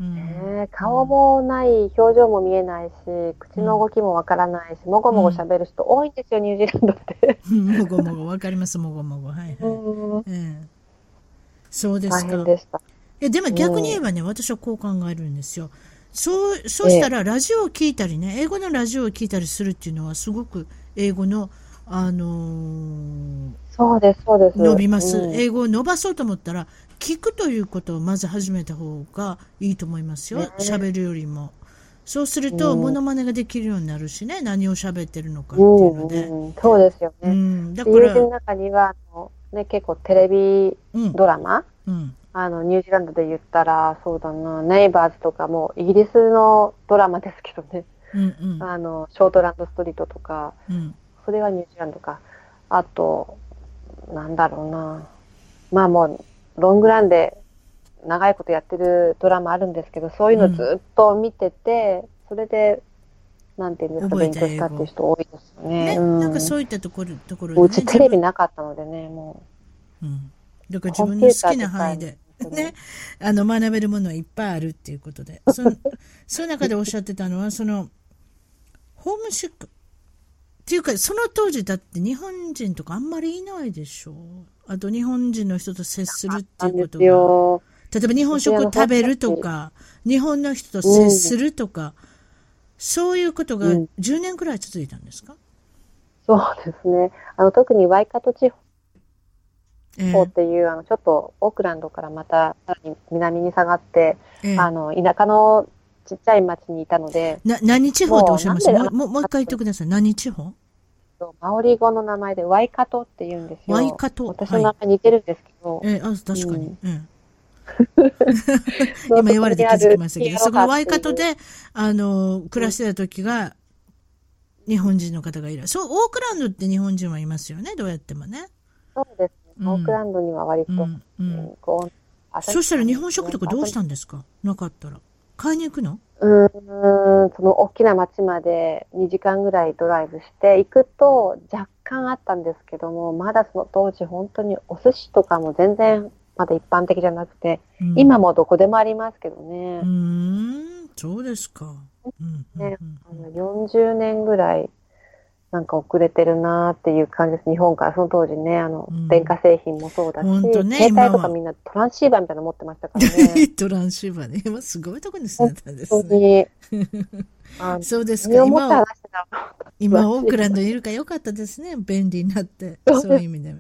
うん、ね顔もない、表情も見えないし、口の動きもわからないし、もごもご喋る人多いんですよ、ニュージーランドって。もごもご、わかります、もごもご。はいはい。うんええ、そうですか。大変でした。や、でも逆に言えばね、うん、私はこう考えるんですよ。そう、そうしたらラジオを聞いたりね、英語のラジオを聞いたりするっていうのはすごく英語の、あのー、そうです、そうです。伸びます、うん、英語を伸ばそうと思ったら、聞くということをまず始めた方がいいと思いますよ。喋、ね、るよりも。そうすると、モノマネができるようになるしね、何を喋ってるのかっていうので。うんうん、そうですよね。うん、だから。の中には、あのね、結構テレビドラマ、うんあの、ニュージーランドで言ったら、そうだな、ネイバーズとかも、イギリスのドラマですけどね。うんうん、あの、ショートランドストリートとか、うん、それはニュージーランドか。あと、なんだろうな。まあもう、ロングランで長いことやってるドラマあるんですけど、そういうのずっと見てて、うん、それで、なんていうんですか、勉強したっていう人多いですよね。ね、うん、なんかそういったところ、ところ、ね、うちテレビなかったのでね、もう。うん。だから自分の好きな範囲で。ね、あの学べるものはいっぱいあるっていうことでその その中でおっしゃってたのはそのホームシックっていうかその当時だって日本人とかあんまりいないでしょあと日本人の人と接するっていうことが。例えば日本食を食べるとか日本の人と接するとか、うん、そういうことが10年くらい続いたんですか、うん、そうですね。あの特にワイカト地方方っていう、あの、ちょっとオークランドからまた南に下がって、えー、あの、田舎のちっちゃい町にいたので。な、何地方っておっしゃいます？もう、もう一回言ってください。何地方？マオリ語の名前でワイカトって言うんですよ。ワイカト私の名前似てるんですけど。はい、えー、あ、確かに。うん、今言われて気づきましたけど、そこワイカトで、あの、暮らしてた時が、日本人の方がいる。そう、オークランドって日本人はいますよね、どうやってもね。そうですオークランドには割と、うんうんこうそしたら日本食とかどうしたんですか？なかったら。買いに行くの？うん、その大きな町まで2時間ぐらいドライブして行くと若干あったんですけども、まだその当時本当にお寿司とかも全然まだ一般的じゃなくて、うん、今もどこでもありますけどね。うん、そうですか。うんね、あの40年ぐらいなんか遅れてるなっていう感じです。日本からその当時ね、あの、うん、電化製品もそうだし、ね、携帯とかみんなトランシーバーみたいなの持ってましたからね。トランシーバーね。今すごいとこに住んでたんですね。そうですか。今、今、オークランドにいるかよかったですね。便利になって。そういう意味で。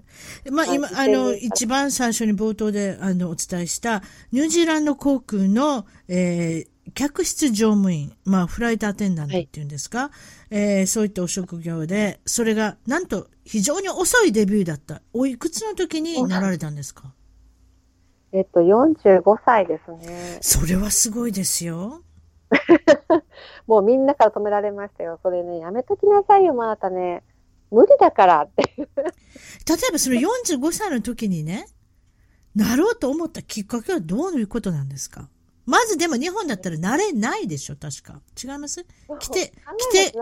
まあ、今、あの、一番最初に冒頭で、あの、お伝えした、ニュージーランド航空の、えー、客室乗務員、まあ、フライトアテンダントっていうんですか、はい、えー、そういったお職業で、それが、なんと、非常に遅いデビューだった。おいくつの時になられたんですか？えっと、45歳ですね。それはすごいですよ。もうみんなから止められましたよ。それね、やめときなさいよ、またね。無理だからって。例えばその45歳の時にね、なろうと思ったきっかけはどういうことなんですか？まずでも日本だったら慣れないでしょ、確か。違います？規定、規定、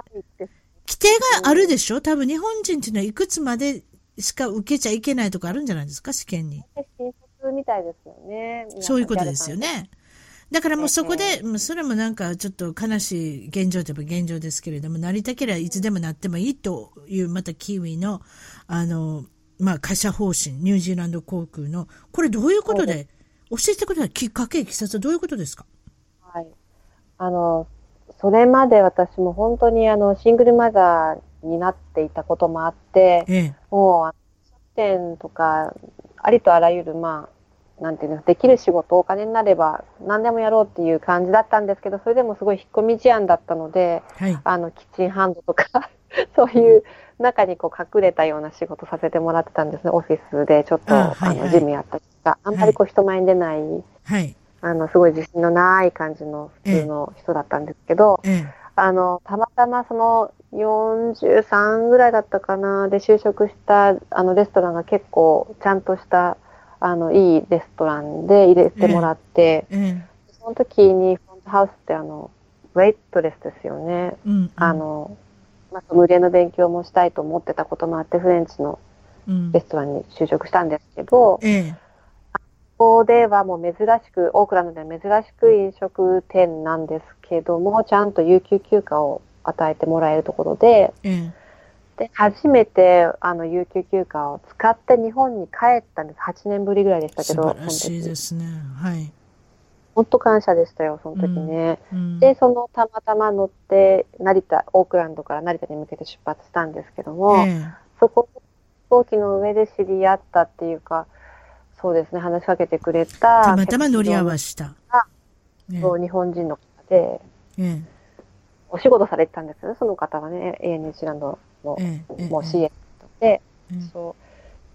規定があるでしょ多分日本人っていうのはいくつまでしか受けちゃいけないとかあるんじゃないですか、試験に。新卒みたいですよね。そういうことですよね。だからもうそこで、それもなんかちょっと悲しい現状といえば現状ですけれども、なりたければいつでもなってもいいという、またキウイの、あの、まあ、会社方針、ニュージーランド航空の、これどういうことで、教えてください。きっかけ、いきさつはどういうことですか？はい。あの、それまで私も本当にあの、シングルマザーになっていたこともあって、ええ、もう、出店とか、ありとあらゆる、まあ、なんていうの、できる仕事、お金になれば何でもやろうっていう感じだったんですけど、それでもすごい引っ込み思案だったので、はい、あの、キッチンハンドとか そういう中にこう隠れたような仕事させてもらってたんですね、オフィスでちょっと、あ、はいはい、の、事務やったりとか、あんまりこう人前に出ない、はい、あの、すごい自信のない感じの普通の人だったんですけど、ええ、あの、たまたまその43ぐらいだったかな、で就職したあのレストランが結構ちゃんとしたあのいいレストランで入れてもらって、ええ、その時にフロントハウスってあの、ウェイトレスですよね。うんうん、あの、まあ、ソムリエの勉強もしたいと思ってたこともあって、フレンチのレストランに就職したんですけど、うん、えここではもう珍しく、オークランドでは珍しく飲食店なんですけども、ちゃんと有給休暇を与えてもらえるところで、えで、初めて、あの、有給休暇を使って日本に帰ったんです。8年ぶりぐらいでしたけど。素晴らしいですね。はい。本当感謝でしたよ、その時ね。うんうん、で、そのたまたま乗って、成田、オークランドから成田に向けて出発したんですけども、えそこ、飛行機の上で知り合ったっていうか、そうですね、話しかけてくれた。たまたま乗り合わした。そう、日本人の方で、えお仕事されてたんですよね、その方はね、エ n ニュージーランドの、もう CA で、そ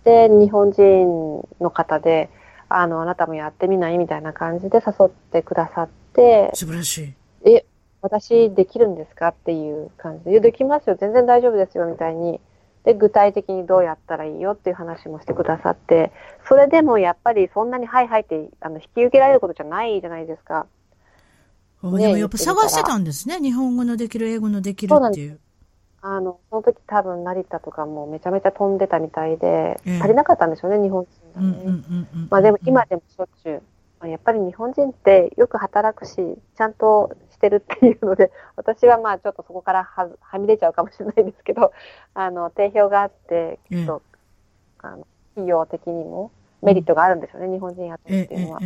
う。で、日本人の方で、あの、あなたもやってみない？みたいな感じで誘ってくださって、素晴らしい。え、私できるんですか？っていう感じで、いや、できますよ、全然大丈夫ですよ、みたいに。で、具体的にどうやったらいいよっていう話もしてくださって、それでもやっぱりそんなにはいはいってあの引き受けられることじゃないじゃないですか。でもやっぱ探してたんですね。日本語のできる、英語のできるっていう。あの、その時多分成田とかもめちゃめちゃ飛んでたみたいで、えー、足りなかったんでしょうね、日本人がね。まあでも今でもしょっちゅう、まあ、やっぱり日本人ってよく働くし、ちゃんとしてるっていうので、私はまあちょっとそこからははみ出ちゃうかもしれないですけど、あの、定評があって、きっと、あの、企業的にもメリットがあるんでしょうね、うん、日本人雇うっていうのは。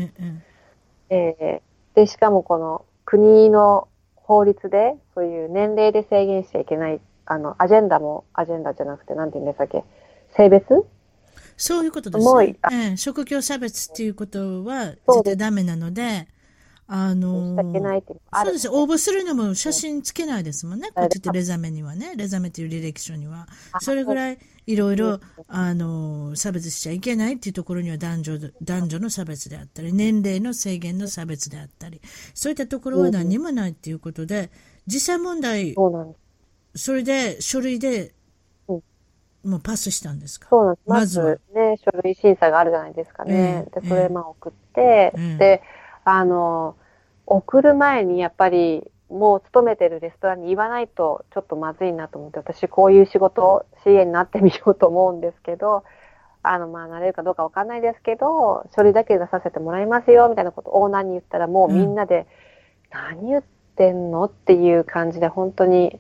ええー、で、しかもこの国の法律で、そういう年齢で制限しちゃいけない、あの、アジェンダもアジェンダじゃなくて、なんて言うんでしたっけ？性別？そういうことです、ね。ええ、職業差別っていうことは絶対ダメなので、あのー、そうです。応募するのも写真つけないですもんね。こっちってレザメにはね。レザメっていう履歴書には。それぐらいいろいろ、あのー、差別しちゃいけないっていうところには男女、男女の差別であったり、年齢の制限の差別であったり、そういったところは何もないっていうことで、実際問題、それで書類で、もうパスしたんですか？そうなんです。まずね、書類審査があるじゃないですかね。で、それまあ送って、で、あの、送る前にやっぱりもう勤めてるレストランに言わないとちょっとまずいなと思って、私こういう仕事 CA になってみようと思うんですけど、あの、まあ、なれるかどうかわかんないですけど、書類だけ出させてもらいますよ、みたいなことオーナーに言ったらもうみんなで、何言ってんの？っていう感じで、本当に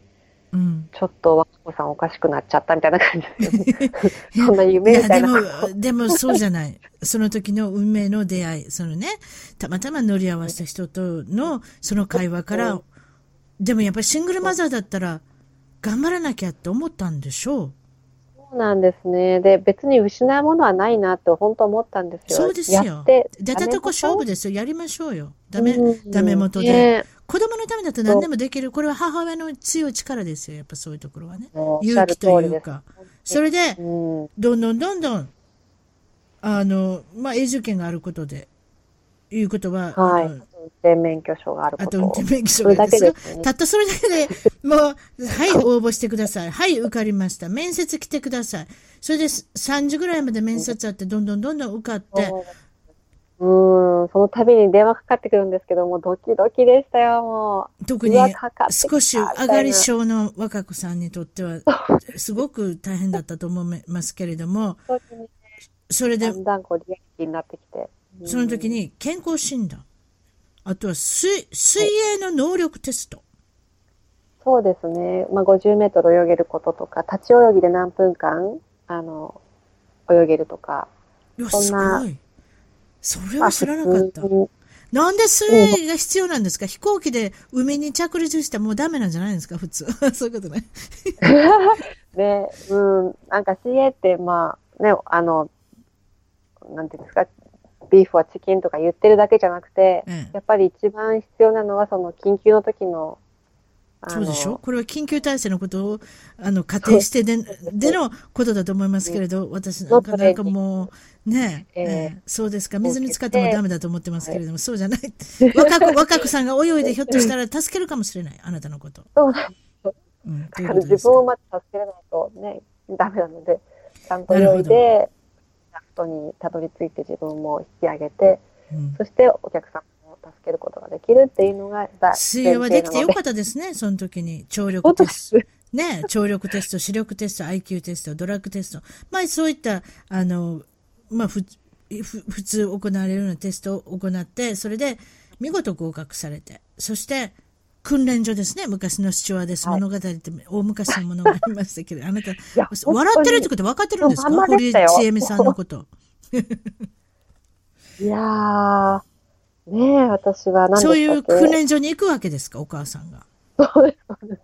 うん、ちょっと若子さんおかしくなっちゃったみたいな感じで。そんな夢みたいな。いでも、でもそうじゃない。その時の運命の出会い、そのね、たまたま乗り合わせた人とのその会話から、うん、でもやっぱりシングルマザーだったら頑張らなきゃって思ったんでしょう。そうなんですね。で、別に失うものはないなって本当思ったんですよ。そうですよ。出たとこ勝負ですよ。やりましょうよ。ダメ、ダメ元で。ね子供のためだと何でもできる。これは母親の強い力ですよ。やっぱそういうところはね。勇気というか。それで、どんどんどんどん、あの、まあ、永住権があることで、いうことは、はい。運転免許証があること。あと運転免許証があるです、ね、たったそれだけで、もう、はい、応募してください。はい、受かりました。面接来てください。それで3時ぐらいまで面接あって、どんどんどんどん受かって、うん、その度に電話かかってくるんですけども、ドキドキでしたよ、もう。特に、少し上がり症の若子さんにとっては、すごく大変だったと思いますけれども、それで、だんだんこうリアリティになってきて。その時に健康診断、あとは水水泳の能力テスト。そうですね。まあ、50メートル泳げることとか、立ち泳ぎで何分間、あの、泳げるとか。いや、すごい。それは知らなかった。なんで水泳が必要なんですか、飛行機で海に着陸してもうダメなんじゃないんですか？普通。そういうことね。ね、うん、なんか水泳って、まあ、ね、あの、なんていうんですか、ビーフはチキンとか言ってるだけじゃなくて、うん、やっぱり一番必要なのはその緊急の時のそうでしょ？これは緊急体制のことを、あの、仮定してで、でのことだと思いますけれど、私なんか、なんかもう、ねえ、えー、そうですか、水に浸かってもダメだと思ってますけれども、そうじゃない。若く、若くさんが泳いでひょっとしたら助けるかもしれない、あなたのこと。そう。なんです。うん、だか。ら自分をまず助けないとね、ダメなので、ちゃんと泳いで、ラストにたどり着いて自分も引き上げて、うん、そしてお客さん助けることができるっていうのが水泳はできてよかったですね、その時に。聴力テスト。ね、聴力テスト、視力テスト、IQ テスト、ドラッグテスト。まあそういった、あの、まあふ、ふ普通行われるようなテストを行って、それで見事合格されて、そして、訓練所ですね。昔の父親です。物語って大昔のものがありましたけど、あなた、笑ってるってこと分かってるんですか？堀江千恵美さんのこと。いやー、ねえ、私は何そういう訓練所に行くわけですか、お母さんが。そうです、そうです。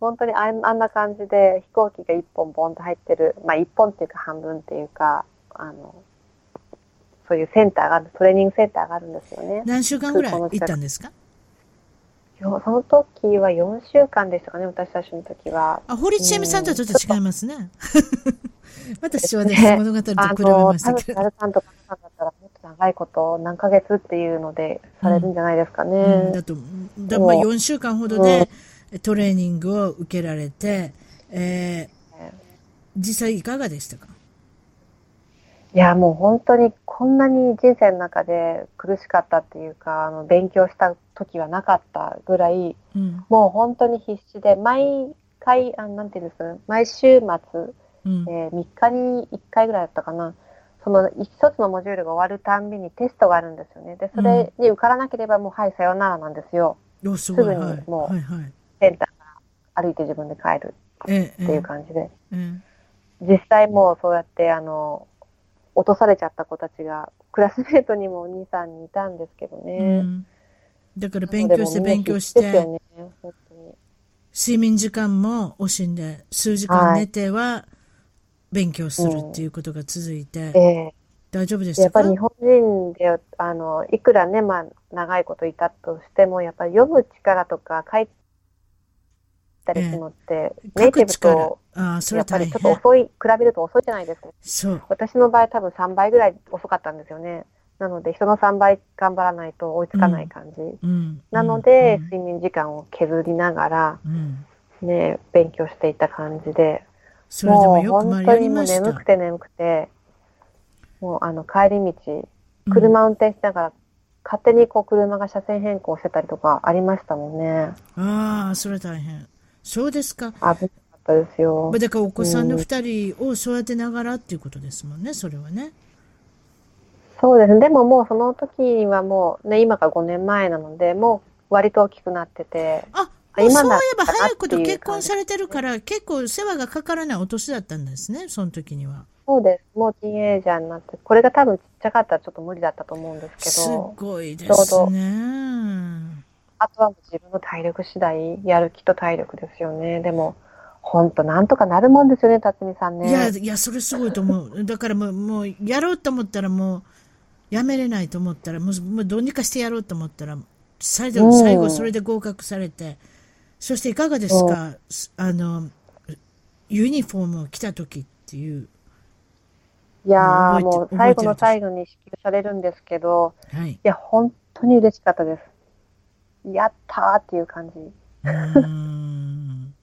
本当にあんあんな感じで飛行機が一本ボンと入ってる、まあ一本っていうか半分っていうか、あの、そういうセンターがある、トレーニングセンターがあるんですよね。何週間ぐらい行ったんですか？その時は4週間でしたかね、私たちの時は。あ、堀ちえみさんとはちょっと違いますね。私はね、物語と比べましたけど。さんとかさんだったら、もっと長いこと、何ヶ月っていうので、されるんじゃないですかね。うん、だと、だまあ4週間ほどで、トレーニングを受けられて、えー、実際いかがでしたか？いや、もう本当にこんなに人生の中で苦しかったっていうか、あの勉強した時はなかったぐらい、うん、もう本当に必死で、毎回、あなんていうんですか、毎週末、うん、えー、3日に1回ぐらいだったかな。その一つのモジュールが終わるたんびにテストがあるんですよね。で、それに受からなければもう、はい、さようならなんですよ。すぐにもう、センターから歩いて自分で帰る。っていう感じで。実際もうそうやって、あの、落とされちゃった子たちが、クラスメートにも2、3人いたんですけどね。うん、だから勉強して勉強して、ね、睡眠時間も惜しんで、数時間寝ては、勉強するっていうことが続いて、うんえ。ー、大丈夫ですか？やっぱり日本人で、あの、いくらね、まあ、長いこといたとしても、やっぱり読む力とか書いたりするのって、えー、ネイティブと、あそれやっぱりちょっと遅い、比べると遅いじゃないですか。そう。私の場合多分3倍ぐらい遅かったんですよね。なので、人の3倍頑張らないと追いつかない感じ。うん、なので、うん、睡眠時間を削りながら、ね、勉強していた感じで、それでもよくもう本当にもう眠くて眠くて、もうあの帰り道、車運転しながら、うん、勝手にこう車が車線変更してたりとかありましたもんね。ああ、それ大変。そうですか。危なかったですよ。だからお子さんの二人を育てながらっていうことですもんね、それはね。そうですね。でももうその時はもうね、今が5年前なので、もう割と大きくなってて。あ、今そういえば早いこと結婚されてるから、結構世話がかからないお年だったんですね、その時には。そうです。もうティーンエイジャーになって、これが多分ちっちゃかったらちょっと無理だったと思うんですけど。すごいですね。あとは自分の体力次第、やる気と体力ですよね。でも、本当なんとかなるもんですよね、辰巳さんね。いや、いや、それすごいと思う。だからもう、もう、やろうと思ったらもう、やめれないと思ったら、もう、もうどうにかしてやろうと思ったら、最後、最後それで合格されて、そしていかがですか、あの、ユニフォームを着た時っていう。いやもう最後の最後に支給されるんですけど、はい、いや、本当に嬉しかったです。やったーっていう感じ。うん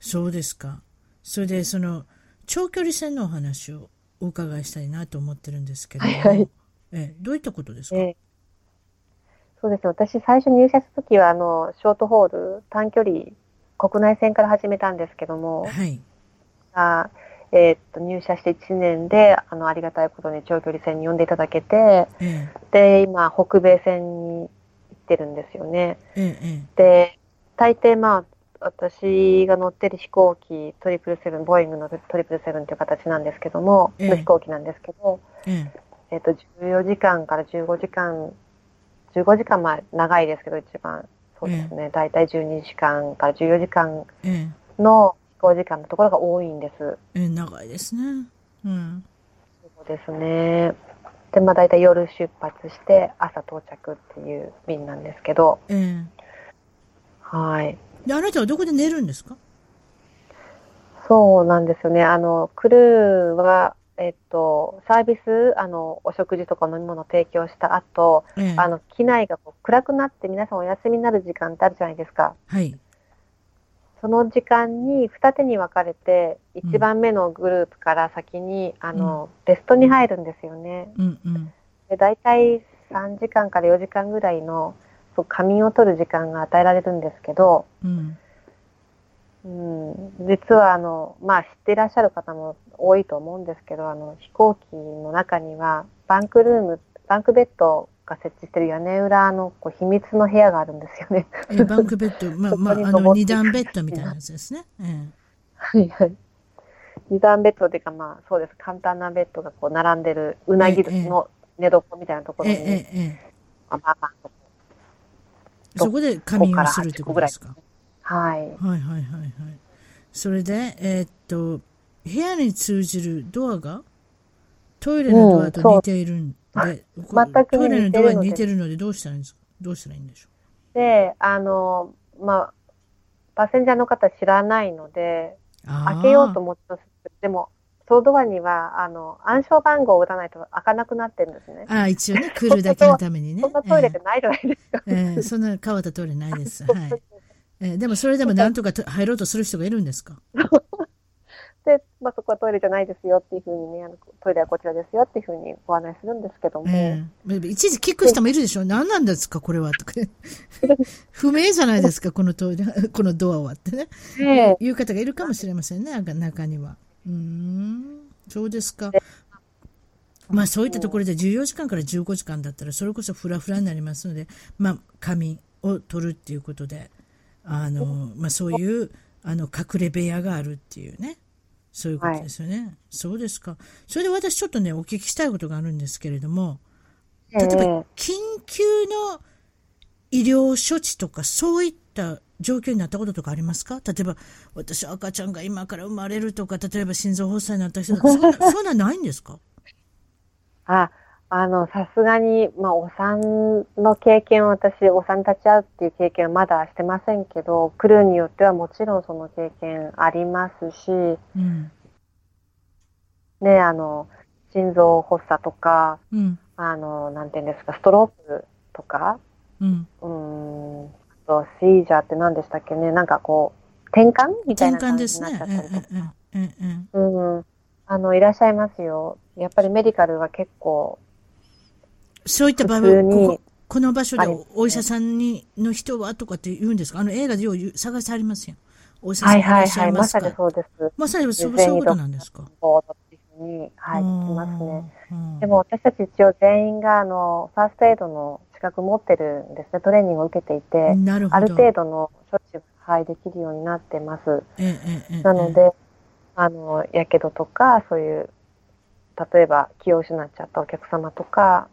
そうですか。それで、その、長距離戦のお話をお伺いしたいなと思ってるんですけど、はいはい、えどういったことですか、えーそうですね。私、最初入社した時は、あの、ショートホール、短距離、国内線から始めたんですけども、はい。あえー、っと、入社して1年で、あの、ありがたいことに長距離線に呼んでいただけて、えで、今、北米線に行ってるんですよね。えで、大抵、まあ、私が乗ってる飛行機、トリプルセブン、ボーイングのトリプルセブンという形なんですけども、の飛行機なんですけど、えっと、14時間から15時間15時間、まあ長いですけど、一番、そうですね、大体12時間から14時間の飛行時間のところが多いんです。ええ、長いですね。うん。そうですね。で、まあ大体夜出発して朝到着っていう便なんですけど。ええはい。で、あなたはどこで寝るんですか？そうなんですよね。あの、クルーは、えっと、サービス、あの、お食事とか飲み物を提供した後、ええ、あの、機内がこう暗くなって皆さんお休みになる時間ってあるじゃないですか。はい。その時間に二手に分かれて、1番目のグループから先に、うん、あの、レストに入るんですよね。うんうん、で大体3時間から4時間ぐらいのそう仮眠を取る時間が与えられるんですけど、うん、うん、実はあの、まあ、知っていらっしゃる方も多いと思うんですけど、あの飛行機の中にはバンクルーム、バンクベッドが設置してる屋根裏のこう秘密の部屋があるんですよね。えバンクベッド、まあ、まあ、あの二段ベッドみたいなやつですね。ええ、はいはい。二段ベッドというか、まあそうです。簡単なベッドがこう並んでるうなぎの寝床みたいなところに、ええええ、まあまあ、そこで仮眠をするってことですか？はい。はいはいはいはい。それで、えー、っと、部屋に通じるドアがトイレのドアと似ているんで、うん、全くトイレのドアに似てるのでどうしたらいいんですか？どうしたらいいんでしょう？で、あの、まあ、パッセンジャーの方知らないので、開けようと思ったでも、そのドアには、あの、暗証番号を打たないと開かなくなってるんですね。ああ、一応ね、来るだけのためにね。そんなトイレってないじゃないですか。えー、えー、そんな変わったトイレないです。はい。えー、でもそれでもなんとか入ろうとする人がいるんですか？で、まあ、そこはトイレじゃないですよっていうふうにね、あのトイレはこちらですよっていうふうにご案内するんですけども。えー、一時聞く人もいるでしょ何なんですかこれはとか。不明じゃないですかこのトイレ、このドアはってね。えー、いう方がいるかもしれませんね、中には。うん、そうですか。まあそういったところで14時間から15時間だったらそれこそフラフラになりますので、まあ仮眠を取るっていうことで、あの、まあ、そういうあの隠れ部屋があるっていうね。そういうことですよね、はい、そうですか。それで私ちょっとねお聞きしたいことがあるんですけれども例えば緊急の医療処置とかそういった状況になったこととかありますか？例えば私赤ちゃんが今から生まれるとか例えば心臓発作になった人とかそんなそんなないんですか？ああの、さすがに、まあ、お産の経験を私、お産立ち会うっていう経験はまだしてませんけど、クルーによってはもちろんその経験ありますし、うん、ね、あの、心臓発作とか、うん、あの、なんていうんですか、ストロークとか、うん、うん。と、シージャーって何でしたっけね、なんかこう、転換みたいな感じになっちゃったりとか。うん、あの、いらっしゃいますよ。やっぱりメディカルは結構、そういった場合は、ここ、この場所でお医者さんに、の人はとかって言うんですか？あの映画でよう探してありますよ。お医者さんいらっしゃいますか、はいはいはい、まさにそうです。まさにそうそういうことなんですか？に、はい、聞きますね。でも私たち一応全員が、あの、ファーストエイドの資格持ってるんですね。トレーニングを受けていて、なるほどある程度の処置はい、できるようになってます。ええなので、あの、やけどとか、そういう、例えば気を失っちゃったお客様とか、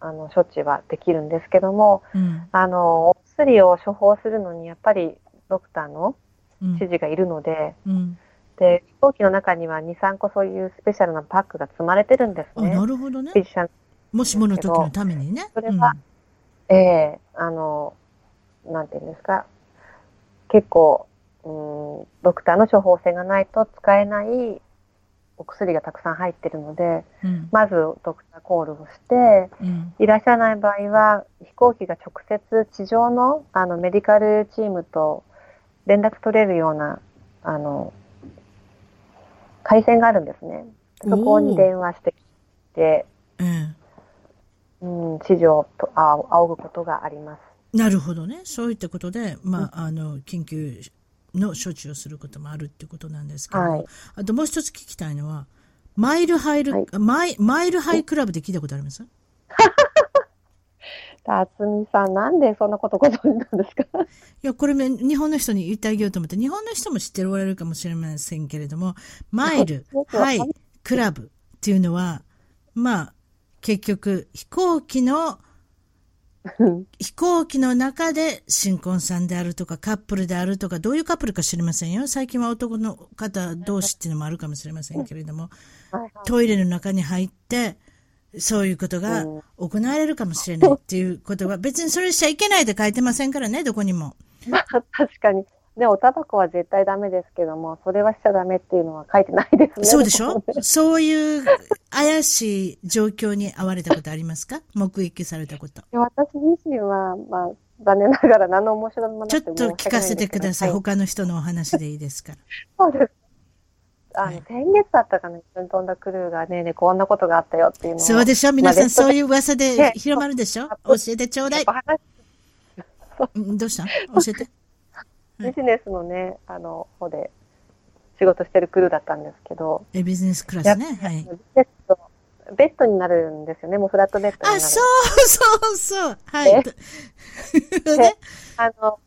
あの処置はできるんですけども、うん、あのお薬を処方するのにやっぱりドクターの指示がいるので、うん、で飛行機の中には23個そういうスペシャルなパックが積まれてるんですね。なるほどね。もしもの時のためにね。それは、うん、ええー、あの、なんていうんですか、結構、うん、ドクターの処方箋がないと使えないお薬がたくさん入ってるので、うん、まずドクターコールをして、うん、いらっしゃらない場合は飛行機が直接地上のあのメディカルチームと連絡取れるようなあの回線があるんですね。そこに電話してきて、うん、うん、指示をとあ仰ぐことがあります。なるほどね。そういったことで、まあ、あの、緊急の処置をすることもあるっていうことなんですけど、はい、あともう一つ聞きたいのは、マイルハイル、はい、マイマイルハイクラブで聞いたことあります？辰巳さん、なんでそんなことご存知なんですか？いや、これね、日本の人に言ってあげようと思って、日本の人も知っておられるかもしれませんけれども、マイル、ハイ、クラブっていうのは、まあ、結局、飛行機の 飛行機の中で新婚さんであるとかカップルであるとかどういうカップルか知りませんよ。最近は男の方同士っていうのもあるかもしれませんけれども、トイレの中に入って、そういうことが行われるかもしれないっていうことは、別にそれしちゃいけないって書いてませんからね、どこにも。まあ、確かに。で、おタバコは絶対ダメですけども、それはしちゃダメっていうのは書いてないですね。そうでしょ？そういう怪しい状況に遭われたことありますか？目撃されたこと。私自身は、まあ、残念ながら何の面白いもちょっと聞かせてください。はい、他の人のお話でいいですか？ら。そうです。あの、はい、先月だったかな、一緒に飛んだクルーがね、ね、こんなことがあったよっていうのそうでしょ？皆さん、そういう噂で広まるでしょ、教えてちょうだい。どうした？教えて。ビジネスのね、あの、方で仕事してるクルーだったんですけど。え、ビジネスクラスね。はい。ベッド、ベッドになるんですよね。もうフラットベッドになる。あ、そうそうそう。はい。で、あの、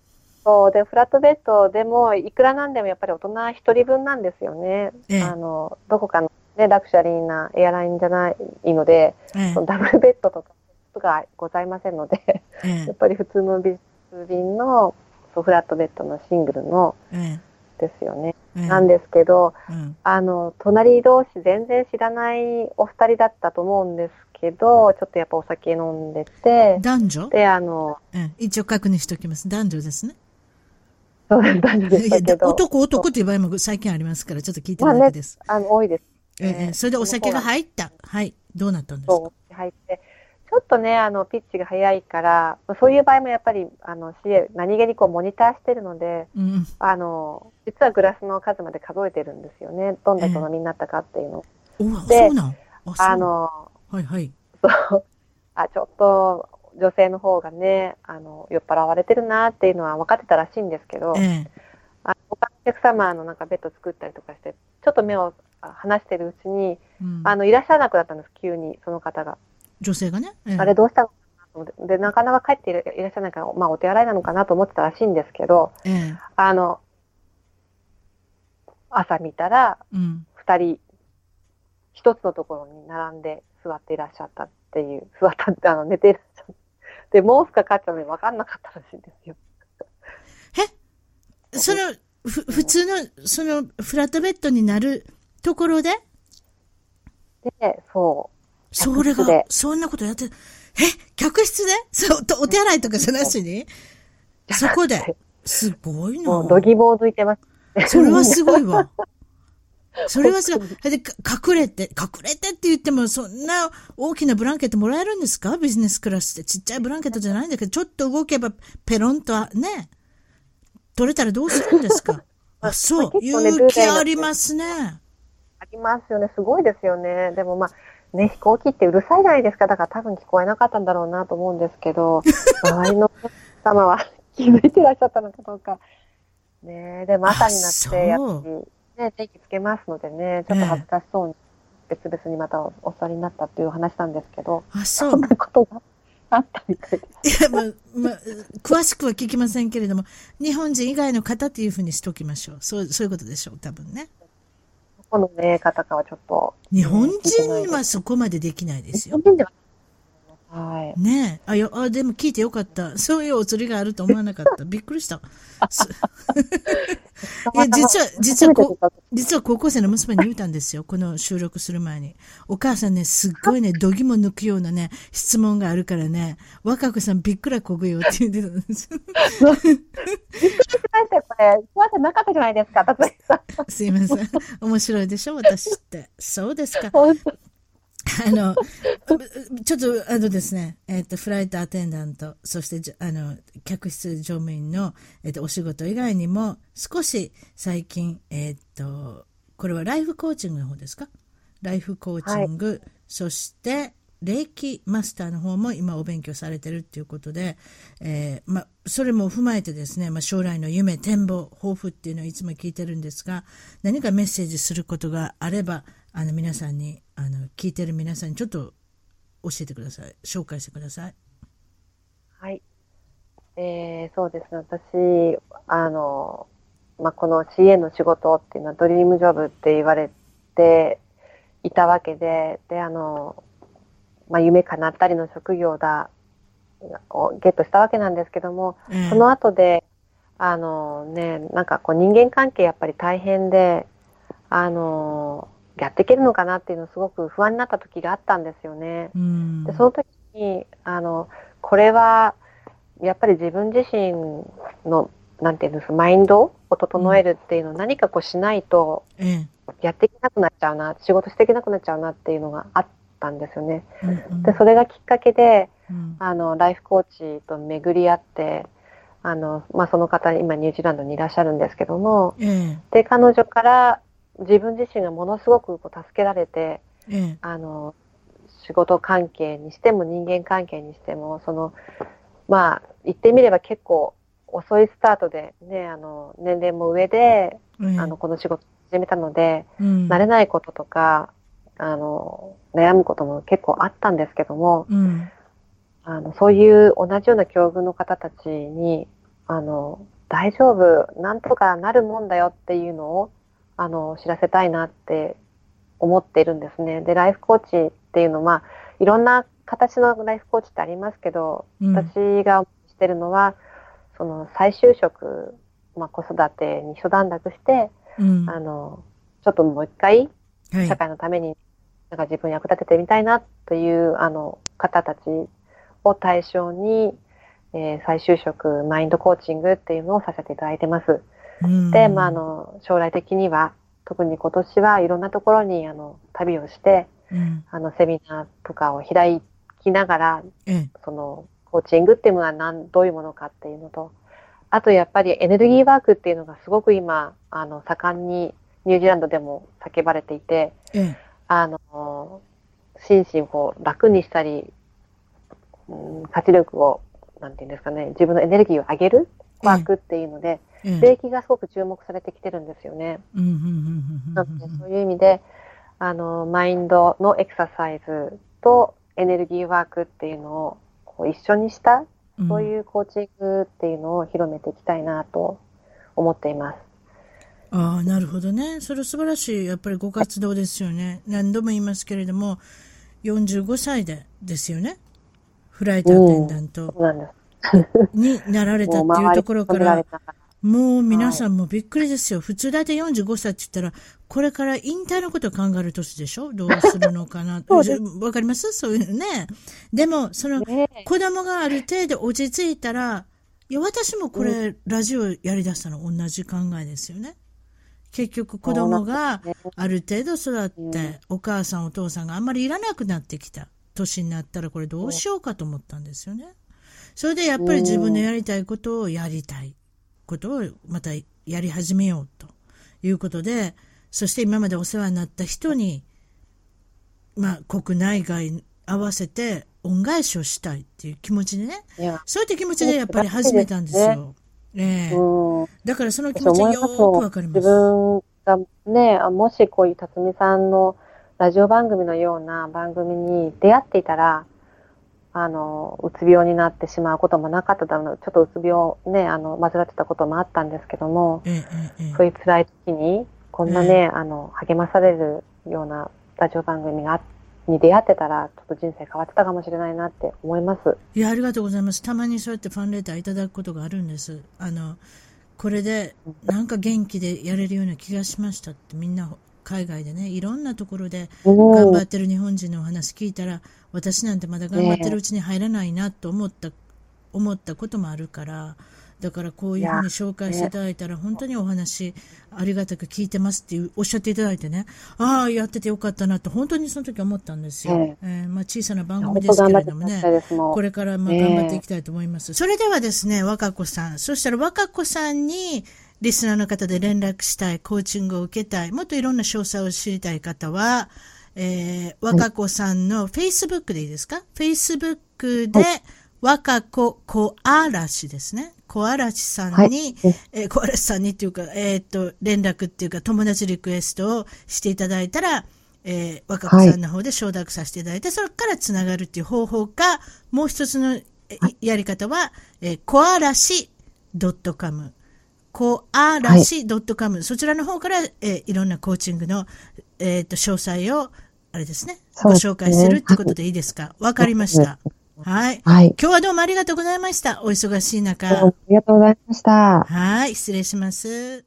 そうで、フラットベッドでも、いくらなんでもやっぱり大人一人分なんですよね。ええ、あの、どこかのね、ラクシャリーなエアラインじゃないので、え、そのダブルベッドとかがございませんので、やっぱり普通のビジネス便のそうフラットベッドのシングルの、ですよね。なんですけど、うん、あの、隣同士全然知らないお二人だったと思うんですけど、ちょっとやっぱお酒飲んでて。男女？で、あの、うん、一応確認しておきます。男女ですね。そうです、男女でしたけど。男、男っていう場合も最近ありますから、ちょっと聞いてるだけです。まあね、あの、多いです。ええ、それでお酒が入った。はい。どうなったんですか？入って。ちょっとね、あの、ピッチが速いから、そういう場合もやっぱり、あの、CA、何気にこう、モニターしてるので、うん、あの、実はグラスの数まで数えてるんですよね。どんな人飲みになったかっていうの。えー、で、あの、はいはい。そう、あ、ちょっと、女性の方がね、あの、酔っ払われてるなっていうのは分かってたらしいんですけど、えー、あ他のお客様のなんかベッド作ったりとかして、ちょっと目を離してるうちに、うん、あの、いらっしゃらなくなったんです、急に、その方が。女性がね。えあれどうしたの。で、なかなか帰っていらっしゃらないから、まあお手洗いなのかなと思ってたらしいんですけど、えあの、朝見たら、二、人、一つのところに並んで座っていらっしゃったっていう、座ったって、あの、寝ていらっしゃった。で、毛布かかっちゃうのに分かんなかったらしいんですよ。え？その、ふ、普通の、その、フラットベッドになるところで？で、そう。それが、そんなことやって、え客室で？そう、お手洗いとかじゃなしに？そこで？すごいな。もう、どぎぼう抜いてます。それはすごいわ。それはすごい。で、隠れて、隠れてって言っても、そんな大きなブランケットもらえるんですか？ビジネスクラスって。ちっちゃいブランケットじゃないんだけど、ちょっと動けばペロンとね、取れたらどうするんですか？あ、そう。勇気ありますね。ありますよね。すごいですよね。でもまあ、ね、飛行機ってうるさいじゃないですか。だから多分聞こえなかったんだろうなと思うんですけど、周りの様は気づいてらっしゃったのかどうか。ねでも朝になって、やっぱり、ね、電気つけますのでね、ちょっと恥ずかしそうに、別々にまたお座りになったっていう話なんですけど、あ、そう。そんなことがあったみたいです。いや、まあ、まあ、詳しくは聞きませんけれども、日本人以外の方っていうふうにしておきましょう。そう、そういうことでしょう、多分ね。このね、方かはちょっと。日本人はそこまでできないですよ。日本人でははい。ねえ。あ、よ、あ、でも聞いてよかった。そういうお釣りがあると思わなかった。びっくりした。いや、実は、実はこ、実は高校生の娘に言うたんですよ。この収録する前に。お母さんね、すっごいね、どぎも抜くようなね、質問があるからね、若子さんびっくらこぐよって言ってたんですよ。びっくりしましたよ、これ。怖くなかったじゃないですか、達也さん。すいません。面白いでしょ、私って。そうですか。あの、ちょっと、あのですね、えっ、ー、と、フライトアテンダント、そして、あの、客室乗務員の、えっ、ー、と、お仕事以外にも、少し最近、えっ、ー、と、これはライフコーチングの方ですか？ライフコーチング、はい、そして、霊気マスターの方も今お勉強されてるっていうことで、えー、ま、それも踏まえてですね、ま、将来の夢、展望、抱負っていうのをいつも聞いてるんですが、何かメッセージすることがあれば、あの皆さんにあの聞いてる皆さんにちょっと教えてください。紹介してください。はい。えー、そうですね。私あの、まあ、この CA の仕事っていうのはドリームジョブって言われていたわけでであの、まあ、夢叶ったりの職業だをゲットしたわけなんですけども、うん、その後であのねなんかこう人間関係やっぱり大変であのやっていけるのかなっていうのすごく不安になった時があったんですよね。でその時にあのこれはやっぱり自分自身のなんていうんですマインドを整えるっていうのを何かこうしないとやっていけなくなっちゃうな仕事していけなくなっちゃうなっていうのがあったんですよね。でそれがきっかけで、あのライフコーチと巡り合ってあの、まあ、その方今ニュージーランドにいらっしゃるんですけども、で彼女から自分自身がものすごくこう助けられて、あの仕事関係にしても人間関係にしてもそのまあ言ってみれば結構遅いスタートで、ね、あの年齢も上で、あのこの仕事始めたので、うん、慣れないこととかあの悩むことも結構あったんですけども、うん、あのそういう同じような境遇の方たちにあの大丈夫なんとかなるもんだよっていうのをあの知らせたいなって思っているんですね。でライフコーチっていうのは、いろんな形のライフコーチってありますけど、うん、私がしてるのはその再就職、まあ、子育てに一段落して、うん、あのちょっともう一回社会のためになんか自分役立ててみたいなというあの方たちを対象に、えー、再就職マインドコーチングっていうのをさせていただいてます。で、まあ、あの将来的には特に今年はいろんなところにあの旅をして、うん、あのセミナーとかを開きながら、うん、そのコーチングっていうものは何どういうものかっていうのとあとやっぱりエネルギーワークっていうのがすごく今あの盛んにニュージーランドでも叫ばれていて、うん、あの心身を楽にしたり、うん、活力をなんていうんですかね自分のエネルギーを上げるワークっていうので、霊気がすごく注目されてきてるんですよね。なのでそういう意味であのマインドのエクササイズとエネルギーワークっていうのをこう一緒にしたそういうコーチングっていうのを広めていきたいなと思っています。ああ、なるほどね。それ素晴らしい、やっぱりご活動ですよね。何度も言いますけれども、45歳でですよね。フライトアテンダントになられたっていうところから、もう皆さんもびっくりですよ。はい、普通だいたい45歳って言ったら、これから引退のことを考える年でしょ？どうするのかな？わかります？そういうね。でも、その、子供がある程度落ち着いたら、いや、私もこれ、ラジオやりだしたの。同じ考えですよね。結局子供がある程度育って、お母さんお父さんがあんまりいらなくなってきた。年になったらこれどうしようかと思ったんですよね。それでやっぱり自分のやりたいことをやりたい。ことをまたやり始めようということで、そして今までお世話になった人に、まあ、国内外合わせて恩返しをしたいっていう気持ちでね、そういった気持ちでやっぱり始めたんですよ。ね、えー、だからその気持ちよくわかります。自分がね、もしこういう辰巳さんのラジオ番組のような番組に出会っていたら、あの、うつ病になってしまうこともなかっただろうちょっとうつ病ね、あの、患ってたこともあったんですけども、ええ、そういう辛い時に、こんなね、あの、励まされるようなラジオ番組がに出会ってたら、ちょっと人生変わってたかもしれないなって思います。いや、ありがとうございます。たまにそうやってファンレターいただくことがあるんです。あの、これで、なんか元気でやれるような気がしましたってみんな海外でね、いろんなところで頑張ってる日本人のお話聞いたら、私なんてまだ頑張ってるうちに入らないなと思った、思ったこともあるから、だからこういうふうに紹介していただいたら、本当にお話ありがたく聞いてますっておっしゃっていただいてね、ああ、やっててよかったなって本当にその時思ったんですよ。えー、まあ、小さな番組ですけれどもね、これからまあ頑張っていきたいと思います。それではですね、若子さん、そしたら若子さんに、リスナーの方で連絡したい、コーチングを受けたい、もっといろんな詳細を知りたい方は、えー、若子さんの Facebook でいいですか ?Facebook で、若子小嵐ですね。小嵐さんに、はい、えー、小嵐さんにっていうか、えっ、と、連絡っていうか、友達リクエストをしていただいたら、えー、若子さんの方で承諾させていただいて、はい、それからつながるっていう方法か、もう一つのやり方は、えー、小嵐 .com。コアラシ .com、はい、そちらの方から、えー、いろんなコーチングの、えっ、ー、と、詳細を、あれですね、ご紹介するってことでいいですか？わ、かりました。はい。はい。今日はどうもありがとうございました。お忙しい中。ありがとうございました。はい。失礼します。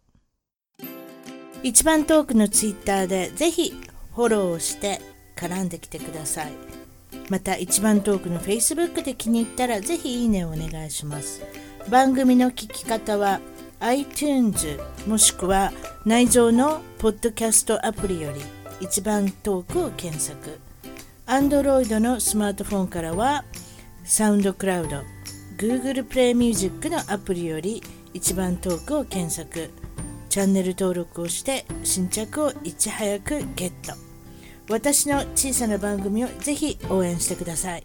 一番トークのツイッターで、ぜひ、フォローをして絡んできてくださいまた一番トークの Facebook で気に入ったらぜひいいねをお願いします番組の聞き方は iTunes もしくは内蔵のポッドキャストアプリより一番トークを検索 Android のスマートフォンからはサウンドクラウド Google プレイミュージックのアプリより一番トークを検索。チャンネル登録をして新着をいち早くゲット。私の小さな番組をぜひ応援してください。